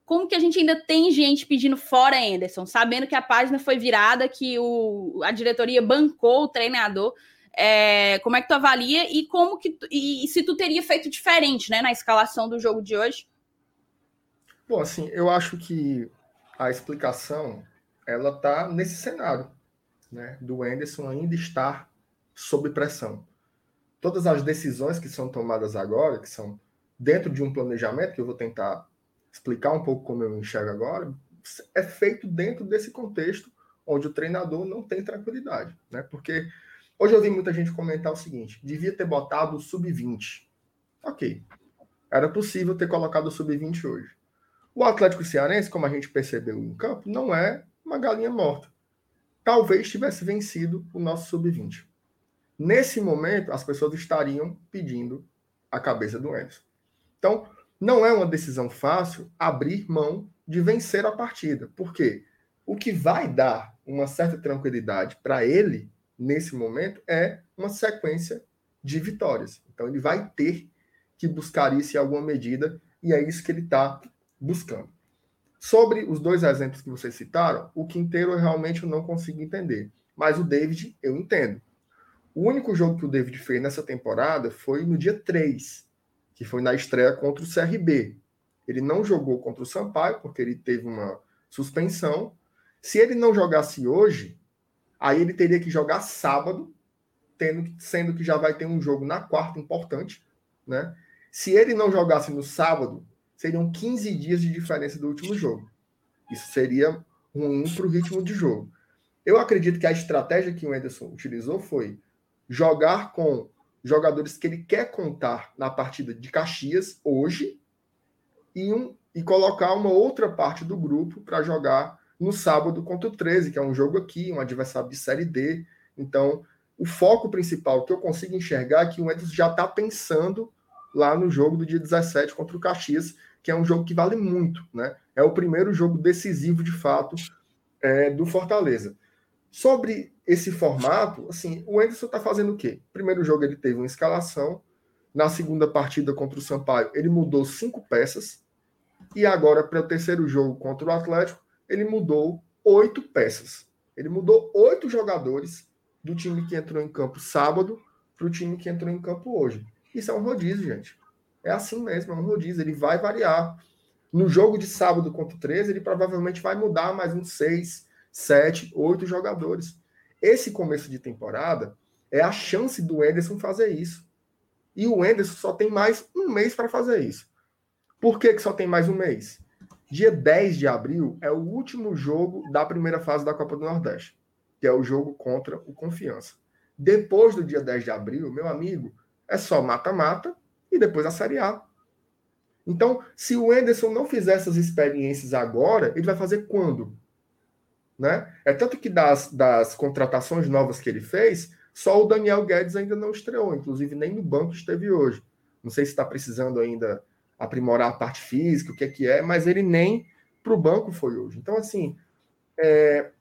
como que a gente ainda tem gente pedindo fora Anderson, sabendo que a página foi virada, que o, a diretoria bancou o treinador. É, como é que tu avalia e como que e, e, se tu teria feito diferente, né, na escalação do jogo de hoje? Bom, assim, eu acho que a explicação ela tá nesse cenário, né, do Anderson ainda estar sob pressão. Todas as decisões que são tomadas agora, que são dentro de um planejamento que eu vou tentar explicar um pouco como eu enxergo agora, é feito dentro desse contexto onde o treinador não tem tranquilidade, né? Porque hoje eu vi muita gente comentar o seguinte: devia ter botado o sub-20. Ok, era possível ter colocado o sub-20 hoje. O Atlético Cearense, como a gente percebeu em campo, não é uma galinha morta. Talvez tivesse vencido o nosso sub-20. Nesse momento, as pessoas estariam pedindo a cabeça do Enzo. Então, não é uma decisão fácil abrir mão de vencer a partida. Por quê? O que vai dar uma certa tranquilidade para ele nesse momento é uma sequência de vitórias. Então ele vai ter que buscar isso em alguma medida e é isso que ele está buscando. Sobre os dois exemplos que vocês citaram, o Quinteiro eu realmente não consigo entender, mas o David eu entendo. O único jogo que o David fez nessa temporada foi no dia 3, que foi na estreia contra o CRB. Ele não jogou contra o Sampaio, porque ele teve uma suspensão. Se ele não jogasse hoje, aí ele teria que jogar sábado, tendo, sendo que já vai ter um jogo na quarta importante, né? Se ele não jogasse no sábado, seriam 15 dias de diferença do último jogo. Isso seria ruim para o ritmo de jogo. Eu acredito que a estratégia que o Anderson utilizou foi jogar com jogadores que ele quer contar na partida de Caxias hoje e, um, e colocar uma outra parte do grupo para jogar no sábado contra o 13, que é um jogo aqui, um adversário de Série D. Então, o foco principal que eu consigo enxergar é que o Edson já está pensando lá no jogo do dia 17 contra o Caxias, que é um jogo que vale muito, né? É o primeiro jogo decisivo, de fato, é, do Fortaleza. Sobre esse formato, assim, o Anderson está fazendo o quê? Primeiro jogo ele teve uma escalação, na segunda partida contra o Sampaio ele mudou cinco peças, e agora para o terceiro jogo contra o Atlético ele mudou oito peças. Ele mudou oito jogadores do time que entrou em campo sábado para o time que entrou em campo hoje. Isso é um rodízio, gente. É assim mesmo, é um rodízio. Ele vai variar. No jogo de sábado contra o 13, ele provavelmente vai mudar mais uns seis, sete, oito jogadores. Esse começo de temporada é a chance do Enderson fazer isso. E o Enderson só tem mais um mês para fazer isso. Por que, que só tem mais um mês? Dia 10 de abril é o último jogo da primeira fase da Copa do Nordeste, que é o jogo contra o Confiança. Depois do dia 10 de abril, meu amigo, é só mata-mata e depois a Série A. Então, se o Enderson não fizer essas experiências agora, ele vai fazer quando? Né? É tanto que das, das contratações novas que ele fez, só o Daniel Guedes ainda não estreou, inclusive nem no banco esteve hoje. Não sei se está precisando ainda aprimorar a parte física, o que é que é, mas ele nem para o banco foi hoje. Então, assim, é,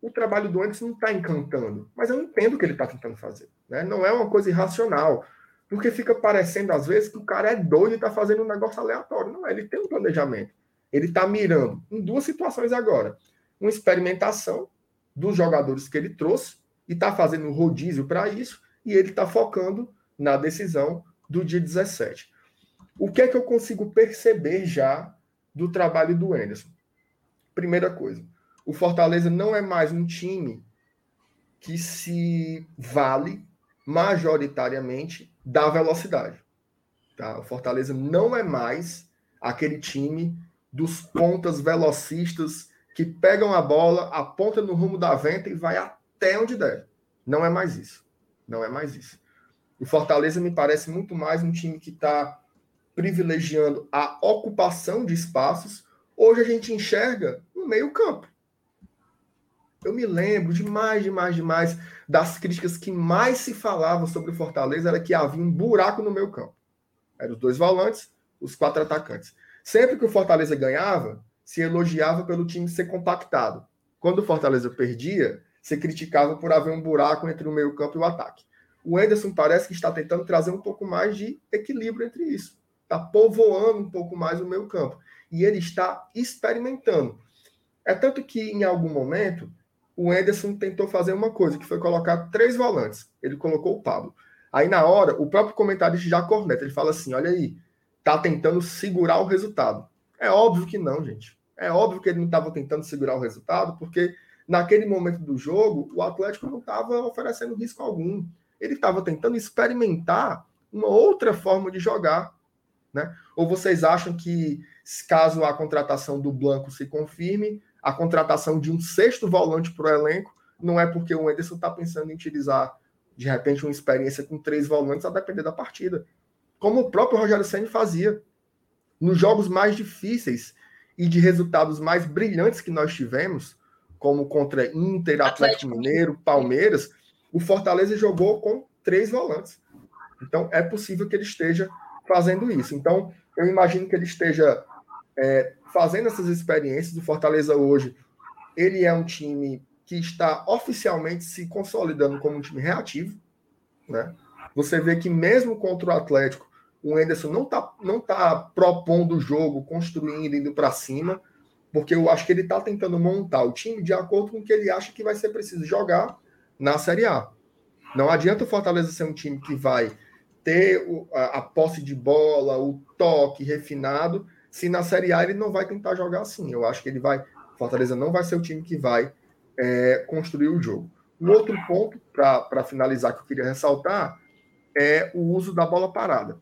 o trabalho do Anderson não está encantando, mas eu entendo o que ele está tentando fazer. Né? Não é uma coisa irracional, porque fica parecendo às vezes que o cara é doido e está fazendo um negócio aleatório. Não, ele tem um planejamento. Ele está mirando em duas situações agora uma experimentação dos jogadores que ele trouxe e está fazendo um rodízio para isso, e ele está focando na decisão do dia 17. O que é que eu consigo perceber já do trabalho do Anderson? Primeira coisa, o Fortaleza não é mais um time que se vale majoritariamente da velocidade. Tá? O Fortaleza não é mais aquele time dos pontas velocistas que pegam a bola, aponta no rumo da venta e vai até onde der. Não é mais isso. Não é mais isso. O Fortaleza me parece muito mais um time que está privilegiando a ocupação de espaços. Hoje a gente enxerga no meio-campo. Eu me lembro demais, demais, demais das críticas que mais se falavam sobre o Fortaleza era que havia um buraco no meio campo. Eram os dois volantes, os quatro atacantes. Sempre que o Fortaleza ganhava, se elogiava pelo time ser compactado. Quando o Fortaleza perdia, se criticava por haver um buraco entre o meio-campo e o ataque. O Enderson parece que está tentando trazer um pouco mais de equilíbrio entre isso. Está povoando um pouco mais o meio-campo. E ele está experimentando. É tanto que, em algum momento, o Enderson tentou fazer uma coisa, que foi colocar três volantes. Ele colocou o Pablo. Aí, na hora, o próprio comentarista já corneta. Ele fala assim: olha aí, tá tentando segurar o resultado. É óbvio que não, gente. É óbvio que ele não estava tentando segurar o resultado, porque naquele momento do jogo, o Atlético não estava oferecendo risco algum. Ele estava tentando experimentar uma outra forma de jogar. Né? Ou vocês acham que, caso a contratação do Blanco se confirme, a contratação de um sexto volante para o elenco não é porque o Enderson está pensando em utilizar, de repente, uma experiência com três volantes a depender da partida. Como o próprio Rogério Senna fazia nos jogos mais difíceis e de resultados mais brilhantes que nós tivemos, como contra Inter, Atlético, Atlético Mineiro, Palmeiras, o Fortaleza jogou com três volantes. Então, é possível que ele esteja fazendo isso. Então, eu imagino que ele esteja é, fazendo essas experiências. O Fortaleza hoje, ele é um time que está oficialmente se consolidando como um time reativo. Né? Você vê que mesmo contra o Atlético, o Enderson não está não tá propondo o jogo, construindo, indo para cima, porque eu acho que ele está tentando montar o time de acordo com o que ele acha que vai ser preciso jogar na Série A. Não adianta o Fortaleza ser um time que vai ter a, a posse de bola, o toque refinado, se na Série A ele não vai tentar jogar assim. Eu acho que ele vai. Fortaleza não vai ser o time que vai é, construir o jogo. Um outro ponto, para finalizar, que eu queria ressaltar, é o uso da bola parada.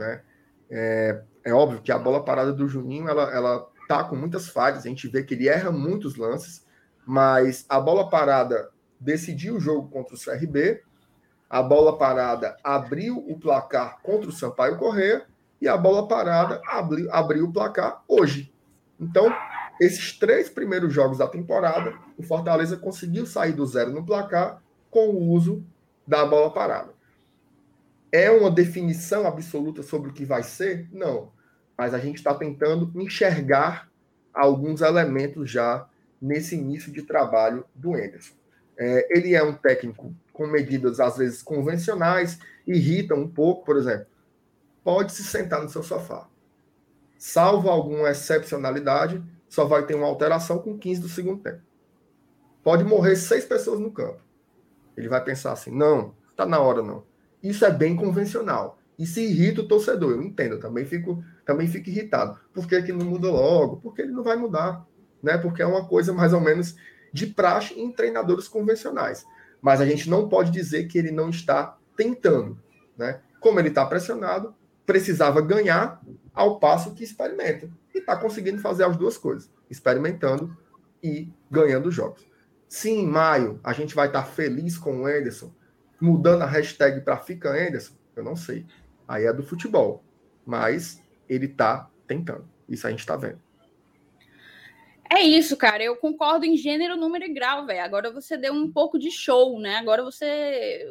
Né? É, é óbvio que a bola parada do Juninho ela, ela tá com muitas falhas, a gente vê que ele erra muitos lances, mas a bola parada decidiu o jogo contra o CRB, a bola parada abriu o placar contra o Sampaio Corrêa e a bola parada abriu, abriu o placar hoje. Então, esses três primeiros jogos da temporada, o Fortaleza conseguiu sair do zero no placar com o uso da bola parada. É uma definição absoluta sobre o que vai ser? Não. Mas a gente está tentando enxergar alguns elementos já nesse início de trabalho do Enderson. É, ele é um técnico com medidas, às vezes, convencionais, irritam um pouco, por exemplo. Pode se sentar no seu sofá. Salvo alguma excepcionalidade, só vai ter uma alteração com 15 do segundo tempo. Pode morrer seis pessoas no campo. Ele vai pensar assim: não, tá na hora não. Isso é bem convencional. Se irrita o torcedor, eu entendo, eu também fico, também fico irritado. Por que, que não muda logo? Porque ele não vai mudar. Né? Porque é uma coisa mais ou menos de praxe em treinadores convencionais. Mas a gente não pode dizer que ele não está tentando. Né? Como ele está pressionado, precisava ganhar ao passo que experimenta. E está conseguindo fazer as duas coisas, experimentando e ganhando jogos. Se em maio a gente vai estar tá feliz com o Anderson, mudando a hashtag para Fica Anderson, eu não sei. Aí é do futebol. Mas ele está tentando. Isso a gente está vendo. É isso, cara. Eu concordo em gênero, número e grau, velho. Agora você deu um pouco de show, né? Agora você.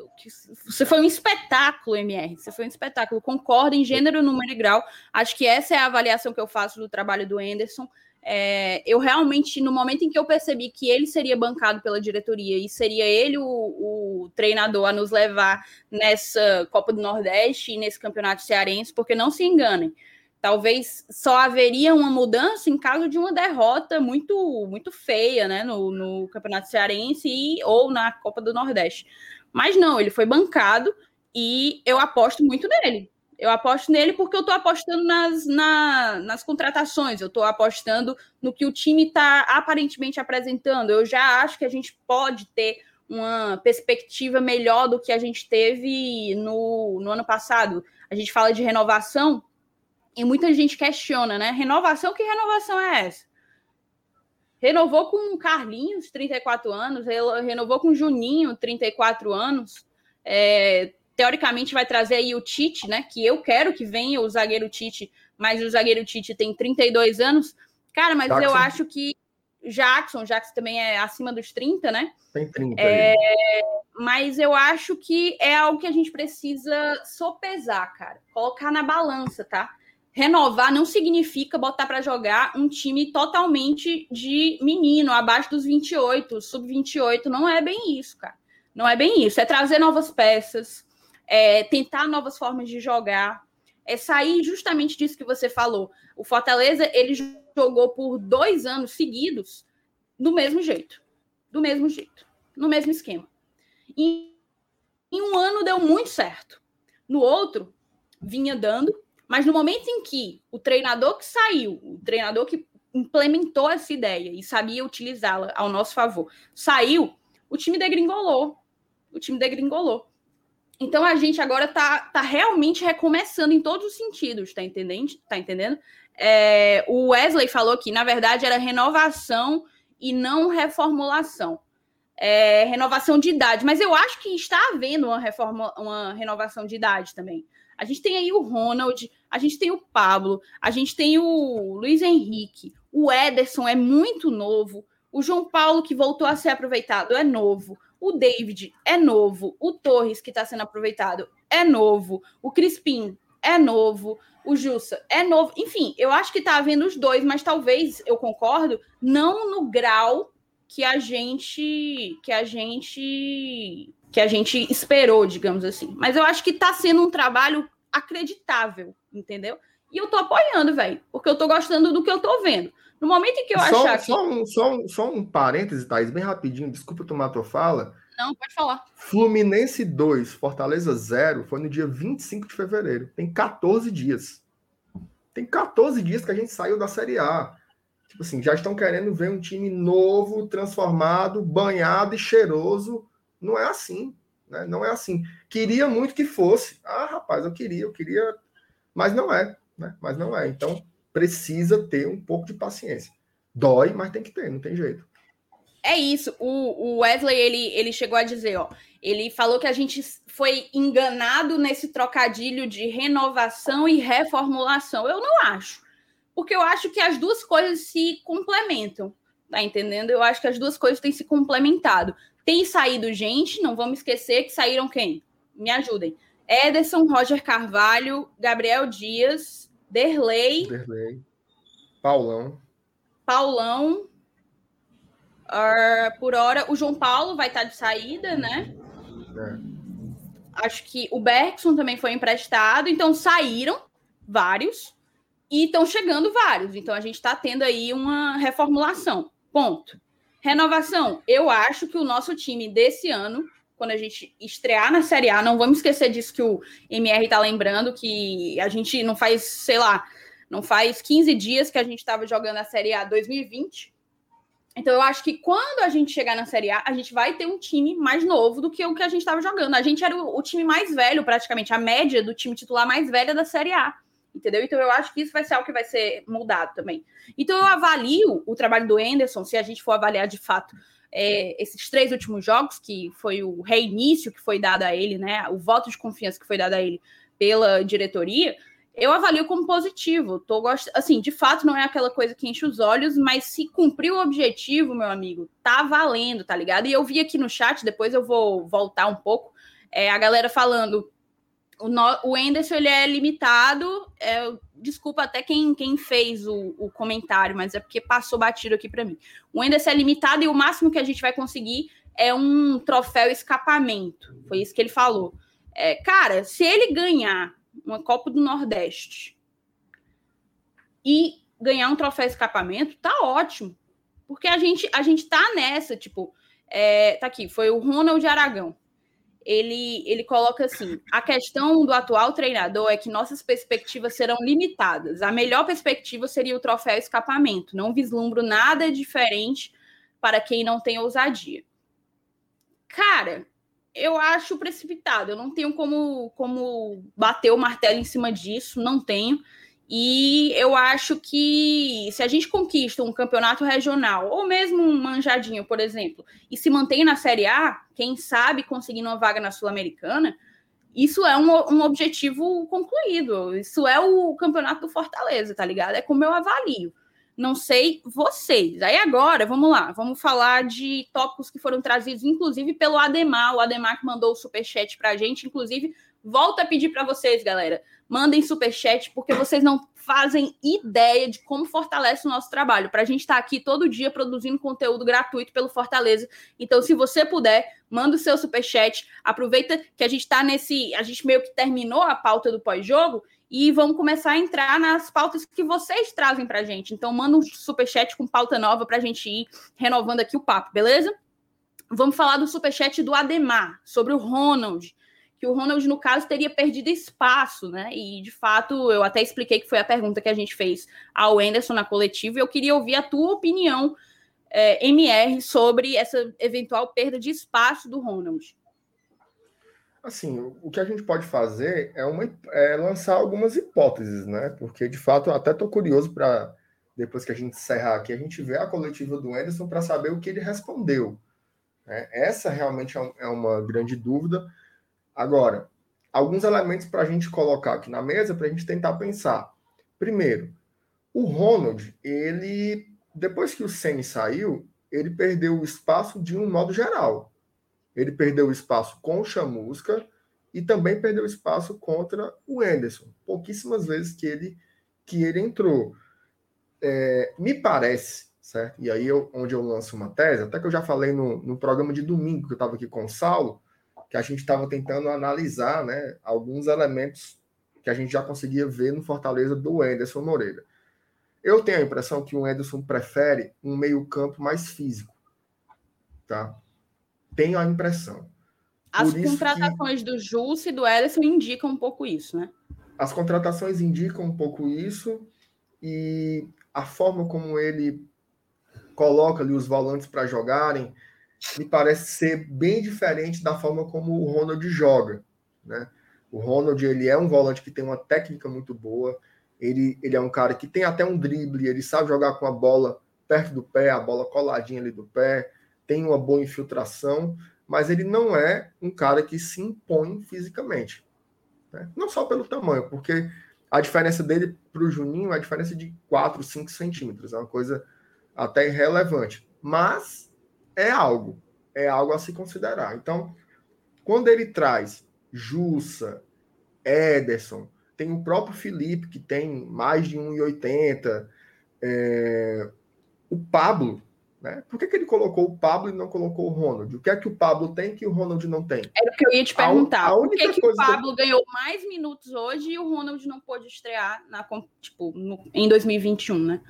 Você foi um espetáculo, MR. Você foi um espetáculo. Concordo em gênero, número e grau. Acho que essa é a avaliação que eu faço do trabalho do Anderson. É, eu realmente, no momento em que eu percebi que ele seria bancado pela diretoria e seria ele o, o treinador a nos levar nessa Copa do Nordeste e nesse campeonato cearense, porque não se enganem talvez só haveria uma mudança em caso de uma derrota muito muito feia né, no, no Campeonato Cearense e, ou na Copa do Nordeste. Mas não, ele foi bancado e eu aposto muito nele. Eu aposto nele porque eu estou apostando nas, na, nas contratações, eu estou apostando no que o time está aparentemente apresentando. Eu já acho que a gente pode ter uma perspectiva melhor do que a gente teve no, no ano passado. A gente fala de renovação, e muita gente questiona, né? Renovação, que renovação é essa? Renovou com Carlinhos, 34 anos, renovou com Juninho, 34 anos. É, teoricamente vai trazer aí o Tite, né? Que eu quero que venha o zagueiro Tite, mas o zagueiro Tite tem 32 anos. Cara, mas Jackson. eu acho que Jackson, Jackson também é acima dos 30, né? Tem 30. É, mas eu acho que é algo que a gente precisa sopesar, cara. Colocar na balança, tá? renovar não significa botar para jogar um time totalmente de menino, abaixo dos 28, sub-28. Não é bem isso, cara. Não é bem isso. É trazer novas peças, é tentar novas formas de jogar, é sair justamente disso que você falou. O Fortaleza, ele jogou por dois anos seguidos do mesmo jeito. Do mesmo jeito. No mesmo esquema. E em um ano deu muito certo. No outro, vinha dando mas no momento em que o treinador que saiu, o treinador que implementou essa ideia e sabia utilizá-la ao nosso favor, saiu, o time degringolou. O time degringolou. Então a gente agora tá, tá realmente recomeçando em todos os sentidos, tá entendendo? Tá entendendo? É, o Wesley falou que, na verdade, era renovação e não reformulação. É, renovação de idade, mas eu acho que está havendo uma, reforma, uma renovação de idade também. A gente tem aí o Ronald, a gente tem o Pablo, a gente tem o Luiz Henrique, o Ederson é muito novo, o João Paulo, que voltou a ser aproveitado, é novo. O David é novo. O Torres, que está sendo aproveitado, é novo. O Crispim é novo. O Jussa é novo. Enfim, eu acho que está havendo os dois, mas talvez, eu concordo, não no grau que a gente que a gente que a gente esperou, digamos assim. Mas eu acho que está sendo um trabalho acreditável, entendeu? E eu tô apoiando, velho, porque eu tô gostando do que eu tô vendo. No momento em que eu só, achar só que. Um, só, um, só um parêntese, Thaís, bem rapidinho, desculpa tomar a tua fala. não, pode falar. Fluminense 2, Fortaleza 0, foi no dia 25 de fevereiro. Tem 14 dias. Tem 14 dias que a gente saiu da Série A. Tipo assim, já estão querendo ver um time novo, transformado, banhado e cheiroso. Não é assim. Né? Não é assim. Queria muito que fosse. Ah, rapaz, eu queria, eu queria. Mas não é. Né? Mas não é. Então, precisa ter um pouco de paciência. Dói, mas tem que ter, não tem jeito. É isso. O, o Wesley, ele, ele chegou a dizer, ó. Ele falou que a gente foi enganado nesse trocadilho de renovação e reformulação. Eu não acho. Porque eu acho que as duas coisas se complementam. Tá entendendo? Eu acho que as duas coisas têm se complementado. Tem saído gente, não vamos esquecer que saíram quem? Me ajudem. Ederson, Roger Carvalho, Gabriel Dias, Derlei. Derlei. Paulão. Paulão. Uh, por hora, o João Paulo vai estar de saída, né? É. Acho que o Bergson também foi emprestado, então saíram vários e estão chegando vários. Então a gente está tendo aí uma reformulação. Ponto. Renovação. Eu acho que o nosso time desse ano, quando a gente estrear na Série A, não vamos esquecer disso que o MR está lembrando, que a gente não faz, sei lá, não faz 15 dias que a gente estava jogando a Série A 2020. Então eu acho que quando a gente chegar na Série A, a gente vai ter um time mais novo do que o que a gente estava jogando. A gente era o, o, time mais velho, praticamente, a média do time titular mais velha da Série A. Entendeu? Então eu acho que isso vai ser algo que vai ser mudado também. Então eu avalio o trabalho do Anderson, se a gente for avaliar de fato é, esses três últimos jogos, que foi o reinício que foi dado a ele, né? O voto de confiança que foi dado a ele pela diretoria eu avalio como positivo. Tô gost... Assim, de fato, não é aquela coisa que enche os olhos, mas se cumprir o objetivo, meu amigo, tá valendo, tá ligado? E eu vi aqui no chat, depois eu vou voltar um pouco, é, a galera falando. O, no... o Enderson, ele é limitado. É... Desculpa até quem, quem fez o, o comentário, mas é porque passou batido aqui para mim. O Enderson é limitado e o máximo que a gente vai conseguir é um troféu escapamento. Foi isso que ele falou. É, cara, se ele ganhar uma Copa do Nordeste e ganhar um troféu escapamento, tá ótimo. Porque a gente, a gente tá nessa, tipo, é, tá aqui, foi o Ronald Aragão. Ele, ele coloca assim: a questão do atual treinador é que nossas perspectivas serão limitadas. A melhor perspectiva seria o troféu escapamento. Não vislumbro nada diferente para quem não tem ousadia. Cara, eu acho precipitado. Eu não tenho como, como bater o martelo em cima disso, não tenho. E eu acho que se a gente conquista um campeonato regional, ou mesmo um manjadinho, por exemplo, e se mantém na Série A, quem sabe conseguindo uma vaga na Sul-Americana, isso é um, um objetivo concluído. Isso é o campeonato do Fortaleza, tá ligado? É como eu avalio. Não sei vocês. Aí agora, vamos lá, vamos falar de tópicos que foram trazidos, inclusive pelo Ademar. O Ademar que mandou o superchat para a gente, inclusive, volta a pedir para vocês, galera. Mandem superchat, porque vocês não fazem ideia de como fortalece o nosso trabalho. Para a gente estar tá aqui todo dia produzindo conteúdo gratuito pelo Fortaleza. Então, se você puder, manda o seu superchat. Aproveita que a gente está nesse. A gente meio que terminou a pauta do pós-jogo e vamos começar a entrar nas pautas que vocês trazem para a gente. Então, manda um superchat com pauta nova para a gente ir renovando aqui o papo, beleza? Vamos falar do superchat do Ademar, sobre o Ronald, que o Ronald, no caso, teria perdido espaço, né? E, de fato, eu até expliquei que foi a pergunta que a gente fez ao Anderson na coletiva, e eu queria ouvir a tua opinião, é, MR, sobre essa eventual perda de espaço do Ronald. Assim, o que a gente pode fazer é, uma, é lançar algumas hipóteses, né? Porque, de fato, até estou curioso para, depois que a gente encerrar aqui, a gente ver a coletiva do Anderson para saber o que ele respondeu. Né? Essa realmente é, é uma grande dúvida. Agora, alguns elementos para a gente colocar aqui na mesa para a gente tentar pensar. Primeiro, o Ronald, ele, depois que o Ceni saiu, ele perdeu o espaço de um modo geral. Ele perdeu o espaço com o Chamusca e também perdeu espaço contra o Anderson. Pouquíssimas vezes que ele, que ele entrou. É, me parece, certo? E aí eu, onde eu lanço uma tese, até que eu já falei no, no programa de domingo que eu estava aqui com o Saulo, que a gente estava tentando analisar né, alguns elementos que a gente já conseguia ver no Fortaleza do Anderson Moreira. Eu tenho a impressão que o Anderson prefere um meio-campo mais físico. Tá? tenho a impressão. As contratações que... do Jus e do Ederson indicam um pouco isso, né? As contratações indicam um pouco isso e a forma como ele coloca ali os volantes para jogarem me parece ser bem diferente da forma como o Ronald joga, né? O Ronald ele é um volante que tem uma técnica muito boa, ele, ele é um cara que tem até um drible, ele sabe jogar com a bola perto do pé, a bola coladinha ali do pé, tem uma boa infiltração, mas ele não é um cara que se impõe fisicamente. Né? Não só pelo tamanho, porque a diferença dele para o Juninho é a diferença de 4, 5 centímetros, é uma coisa até irrelevante. Mas é algo, é algo a se considerar. Então, quando ele traz Jussa, Ederson, tem o próprio Felipe, que tem mais de 1,80, é, o Pablo, né? Por que, que ele colocou o Pablo e não colocou o Ronald? O que é que o Pablo tem que o Ronald não tem? Era o que eu ia te perguntar. A, a Por que, que o Pablo que... ganhou mais minutos hoje e o Ronald não pôde estrear na, tipo, no, em 2021, né?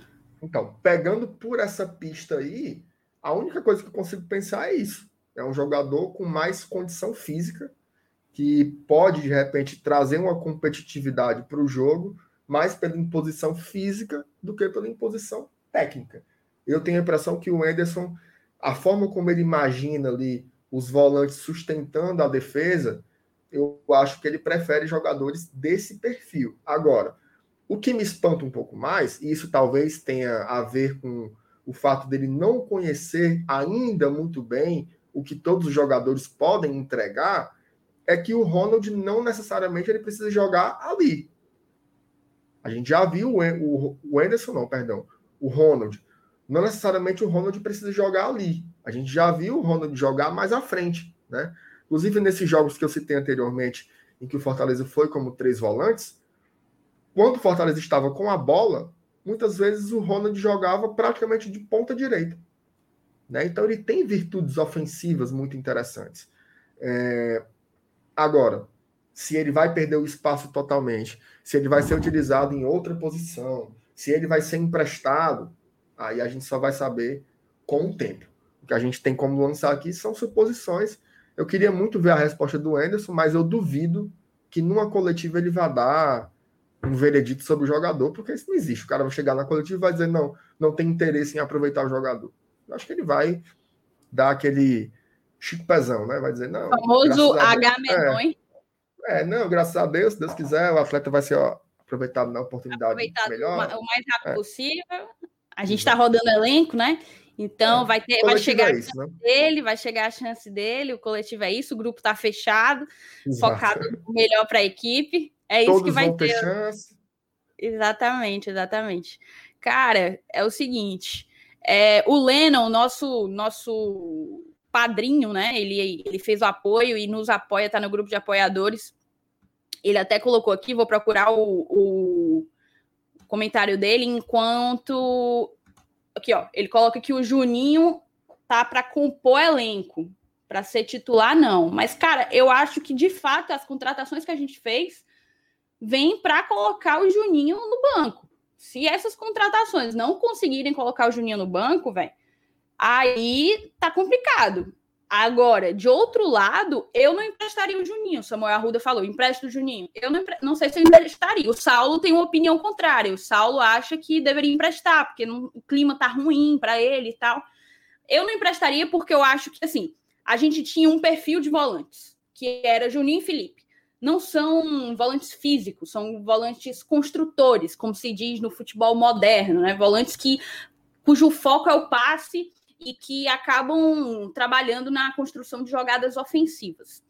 Então, pegando por essa pista aí, a única coisa que eu consigo pensar é isso. É um jogador com mais condição física, que pode, de repente, trazer uma competitividade para o jogo, mais pela imposição física do que pela imposição técnica. Eu tenho a impressão que o Anderson, a forma como ele imagina ali os volantes sustentando a defesa, eu acho que ele prefere jogadores desse perfil. Agora, o que me espanta um pouco mais, e isso talvez tenha a ver com o fato dele não conhecer ainda muito bem o que todos os jogadores podem entregar, é que o Ronald não necessariamente ele precisa jogar ali. A gente já viu o, Anderson, não, perdão, o Ronald. Não necessariamente o Ronald precisa jogar ali. A gente já viu o Ronald jogar mais à frente, né? Inclusive nesses jogos que eu citei anteriormente, em que o Fortaleza foi como três volantes, quando o Fortaleza estava com a bola, muitas vezes o Ronald jogava praticamente de ponta direita. Né? Então ele tem virtudes ofensivas muito interessantes. É... Agora, se ele vai perder o espaço totalmente, se ele vai ser utilizado em outra posição, se ele vai ser emprestado, aí a gente só vai saber com o tempo. O que a gente tem como lançar aqui são suposições. Eu queria muito ver a resposta do Anderson, mas eu duvido que numa coletiva ele vá dar um veredito sobre o jogador, porque isso não existe. O cara vai chegar na coletiva e vai dizer, não, não tem interesse em aproveitar o jogador. Eu acho que ele vai dar aquele Chico Pezão, né? Vai dizer, não. O famoso H. É, é, não, graças a Deus, se Deus quiser, o atleta vai ser ó, aproveitado na oportunidade aproveitado melhor. O mais rápido é. possível. A gente está rodando elenco, né? Então é. vai ter, vai chegar é isso, a chance né? dele, vai chegar a chance dele, o coletivo é isso, o grupo está fechado, Exato. focado melhor para a equipe. É isso Todos que vai ter. ter chance. Exatamente, exatamente. Cara, é o seguinte: é, o Lennon, nosso nosso padrinho, né? Ele, ele fez o apoio e nos apoia, tá no grupo de apoiadores. Ele até colocou aqui, vou procurar o, o comentário dele, enquanto. Aqui, ó. Ele coloca que o Juninho tá para compor elenco. Para ser titular, não. Mas, cara, eu acho que de fato as contratações que a gente fez vêm para colocar o Juninho no banco. Se essas contratações não conseguirem colocar o Juninho no banco, velho, aí tá complicado. Agora, de outro lado, eu não emprestaria o Juninho. Samuel Arruda falou: empresta o Juninho. Eu não, não sei se eu emprestaria. O Saulo tem uma opinião contrária. O Saulo acha que deveria emprestar, porque não, o clima tá ruim para ele e tal. Eu não emprestaria porque eu acho que, assim, a gente tinha um perfil de volantes, que era Juninho e Felipe. Não são volantes físicos, são volantes construtores, como se diz no futebol moderno, né? Volantes que cujo foco é o passe e que acabam trabalhando na construção de jogadas ofensivas.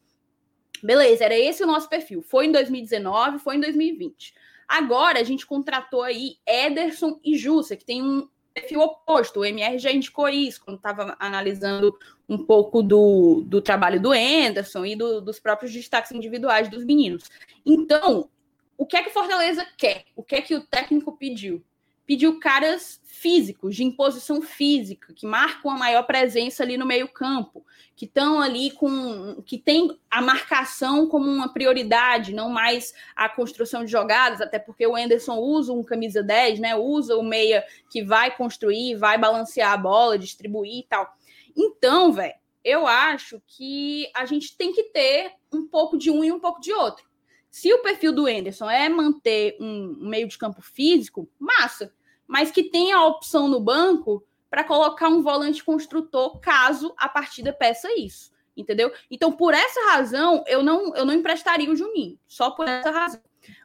Beleza, era esse o nosso perfil. Foi em 2019, foi em 2020. Agora a gente contratou aí Ederson e Jussa, que tem um perfil oposto. O MR já indicou isso quando estava analisando um pouco do, do trabalho do Anderson e do, dos próprios destaques individuais dos meninos. Então, o que é que Fortaleza quer? O que é que o técnico pediu? Pediu caras físicos, de imposição física, que marcam a maior presença ali no meio-campo, que estão ali com. que tem a marcação como uma prioridade, não mais a construção de jogadas, até porque o Anderson usa um camisa 10, né? Usa o meia que vai construir, vai balancear a bola, distribuir e tal. Então, velho, eu acho que a gente tem que ter um pouco de um e um pouco de outro. Se o perfil do Enderson é manter um meio de campo físico, massa, mas que tenha a opção no banco para colocar um volante construtor caso a partida peça isso, entendeu? Então, por essa razão, eu não, eu não emprestaria o Juninho, só por essa razão.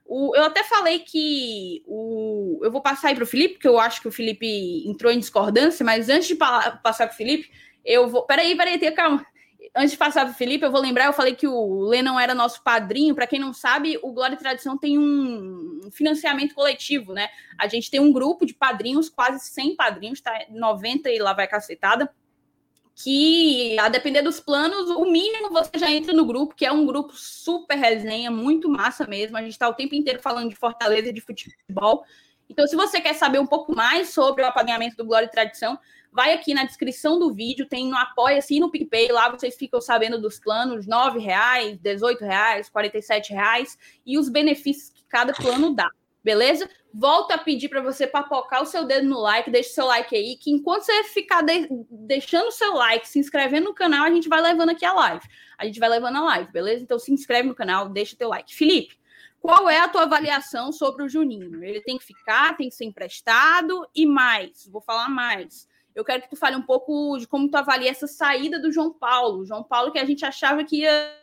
O, eu até falei que o, eu vou passar aí para o Felipe, porque eu acho que o Felipe entrou em discordância, mas antes de pa passar para o Felipe, eu vou. Peraí, peraí, calma antes de passar para o Felipe, eu vou lembrar, eu falei que o Lennon era nosso padrinho. Para quem não sabe, o Glória e Tradição tem um financiamento coletivo, né? A gente tem um grupo de padrinhos, quase 100 padrinhos, tá? 90 e lá vai cacetada. Que, a depender dos planos, o mínimo você já entra no grupo, que é um grupo super resenha, muito massa mesmo. A gente está o tempo inteiro falando de Fortaleza e de futebol. Então, se você quer saber um pouco mais sobre o apadrinhamento do Glória e Tradição, vai aqui na descrição do vídeo, tem no Apoia-se e no PicPay, lá vocês ficam sabendo dos planos, R$ reais, R$ reais, R$ reais e os benefícios que cada plano dá, beleza? Volto a pedir para você papocar o seu dedo no like, deixe seu like aí, que enquanto você ficar de deixando o seu like, se inscrevendo no canal, a gente vai levando aqui a live. A gente vai levando a live, beleza? Então se inscreve no canal, deixa teu like. Felipe, qual é a tua avaliação sobre o Juninho? Ele tem que ficar, tem que ser emprestado e mais, vou falar mais eu quero que tu fale um pouco de como tu avalia essa saída do João Paulo. João Paulo que a gente achava que ia,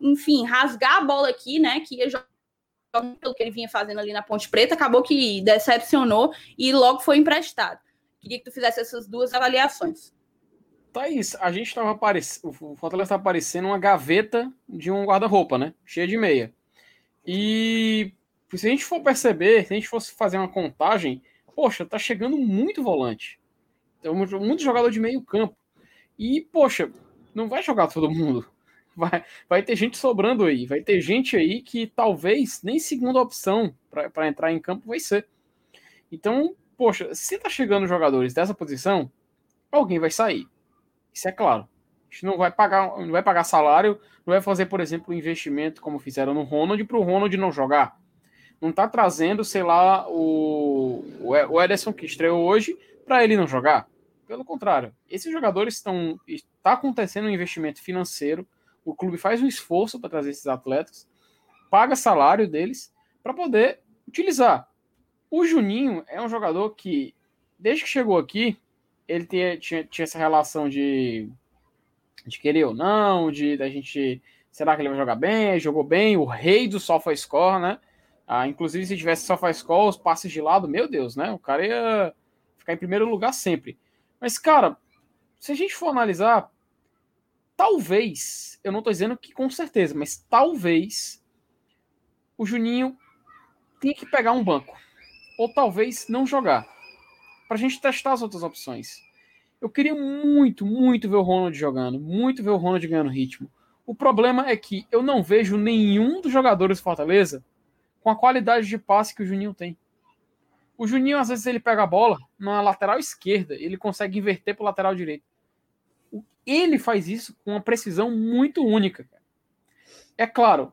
enfim, rasgar a bola aqui, né? Que ia jogar pelo que ele vinha fazendo ali na Ponte Preta, acabou que decepcionou e logo foi emprestado. Queria que tu fizesse essas duas avaliações. Thaís, a gente estava aparecendo. O Fortaleza estava parecendo uma gaveta de um guarda-roupa, né? Cheia de meia. E se a gente for perceber, se a gente fosse fazer uma contagem, poxa, tá chegando muito volante. Temos muito jogador de meio campo. E, poxa, não vai jogar todo mundo. Vai, vai ter gente sobrando aí. Vai ter gente aí que talvez nem segunda opção para entrar em campo vai ser. Então, poxa, se tá chegando jogadores dessa posição, alguém vai sair. Isso é claro. A gente não vai pagar, não vai pagar salário, não vai fazer, por exemplo, um investimento como fizeram no Ronald para o Ronald não jogar. Não tá trazendo, sei lá, o, o Ederson que estreou hoje para ele não jogar. Pelo contrário, esses jogadores estão. Está acontecendo um investimento financeiro, o clube faz um esforço para trazer esses atletas, paga salário deles para poder utilizar. O Juninho é um jogador que, desde que chegou aqui, ele tinha, tinha, tinha essa relação de, de querer ou não, de da gente. Será que ele vai jogar bem? Jogou bem, o rei do sofa score, né? Ah, inclusive, se tivesse sofa score, os passes de lado, meu Deus, né? O cara ia ficar em primeiro lugar sempre. Mas, cara, se a gente for analisar, talvez, eu não estou dizendo que com certeza, mas talvez o Juninho tenha que pegar um banco. Ou talvez não jogar. Para a gente testar as outras opções. Eu queria muito, muito ver o Ronald jogando. Muito ver o Ronald ganhando ritmo. O problema é que eu não vejo nenhum dos jogadores do Fortaleza com a qualidade de passe que o Juninho tem. O Juninho, às vezes, ele pega a bola na lateral esquerda, ele consegue inverter para o lateral direito. Ele faz isso com uma precisão muito única. É claro,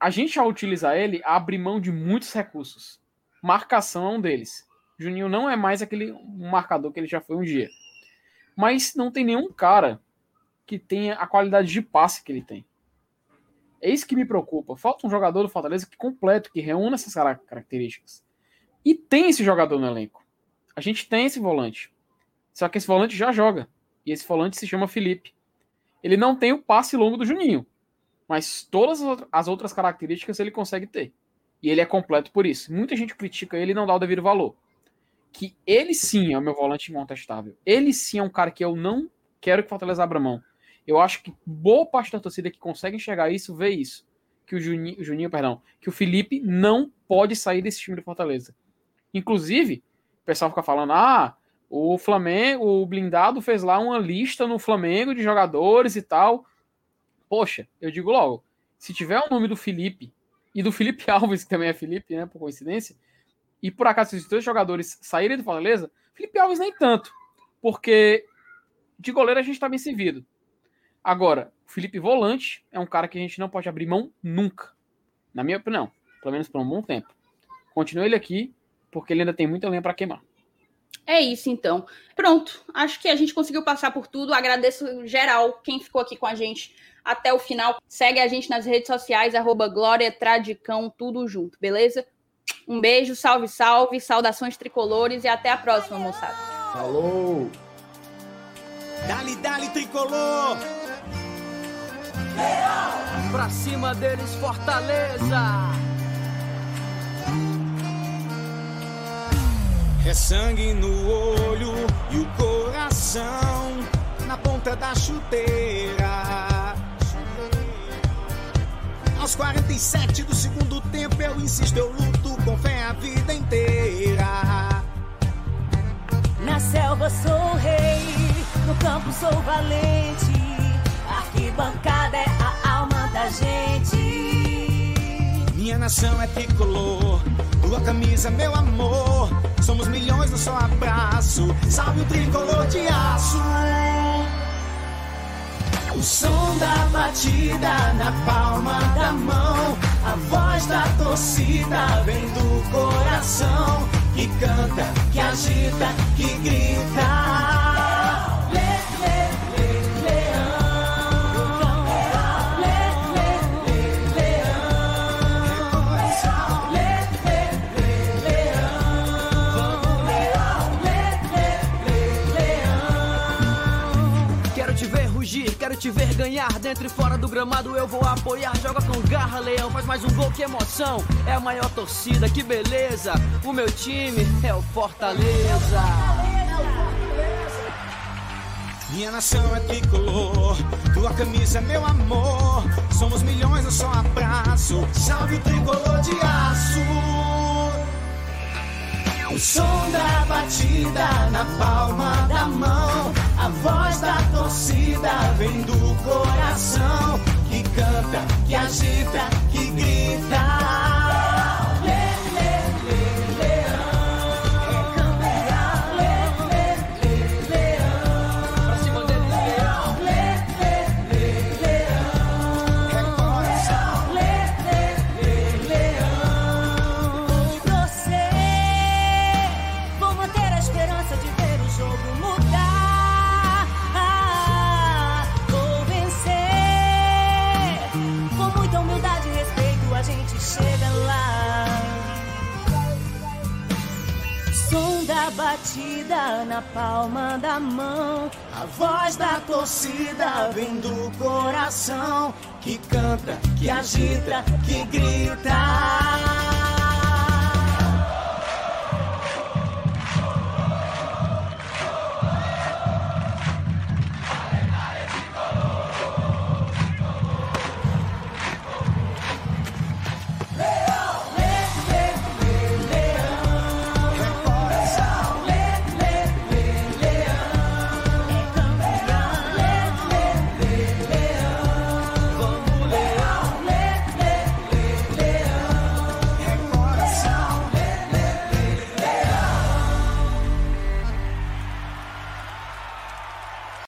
a gente, ao utilizar ele, abre mão de muitos recursos. Marcação é um deles. Juninho não é mais aquele marcador que ele já foi um dia. Mas não tem nenhum cara que tenha a qualidade de passe que ele tem. É isso que me preocupa. Falta um jogador do Fortaleza que completo, que reúna essas características. E tem esse jogador no elenco. A gente tem esse volante. Só que esse volante já joga. E esse volante se chama Felipe. Ele não tem o passe longo do Juninho. Mas todas as outras características ele consegue ter. E ele é completo por isso. Muita gente critica ele e não dá o devido valor. Que ele sim é o meu volante incontestável. Ele sim é um cara que eu não quero que Fortaleza abra mão. Eu acho que boa parte da torcida que consegue enxergar isso vê isso. Que o Juninho, Juninho, perdão, que o Felipe não pode sair desse time do Fortaleza. Inclusive, o pessoal fica falando: ah, o Flamengo, o blindado fez lá uma lista no Flamengo de jogadores e tal. Poxa, eu digo logo: se tiver o nome do Felipe e do Felipe Alves, que também é Felipe, né, por coincidência, e por acaso esses dois jogadores saírem do Fortaleza, Felipe Alves nem tanto, porque de goleiro a gente está bem servido. Agora, Felipe Volante é um cara que a gente não pode abrir mão nunca, na minha opinião, pelo menos por um bom tempo. Continua ele aqui, porque ele ainda tem muita lenha para queimar. É isso, então. Pronto, acho que a gente conseguiu passar por tudo. Agradeço geral quem ficou aqui com a gente até o final. Segue a gente nas redes sociais, arroba Glória Tradicão, tudo junto, beleza? Um beijo, salve, salve, saudações tricolores e até a próxima, moçada. Falou! Dali, dali, tricolor! Pra cima deles, Fortaleza! É sangue no olho e o coração na ponta da chuteira. Aos 47 do segundo tempo eu insisto, eu luto com fé a vida inteira. Na selva sou rei, no campo sou valente. Arquibancada é a alma da gente. Minha nação é tricolor, tua camisa, meu amor. Somos milhões no só abraço. Salve o tricolor de aço. O som da batida na palma da mão. A voz da torcida vem do coração. Que canta, que agita, que grita. Ganhar dentro e fora do gramado. Eu vou apoiar. Joga com garra, leão. Faz mais um gol, que emoção. É a maior torcida, que beleza. O meu time é o Fortaleza. Minha nação é tricolor, tua camisa é meu amor. Somos milhões, eu só abraço. Salve o tricolor de aço. O som da batida na palma da mão. A voz da torcida vem do coração. Que canta, que agita, que grita. Na palma da mão. A voz da torcida vem do coração que canta, que agita, que grita.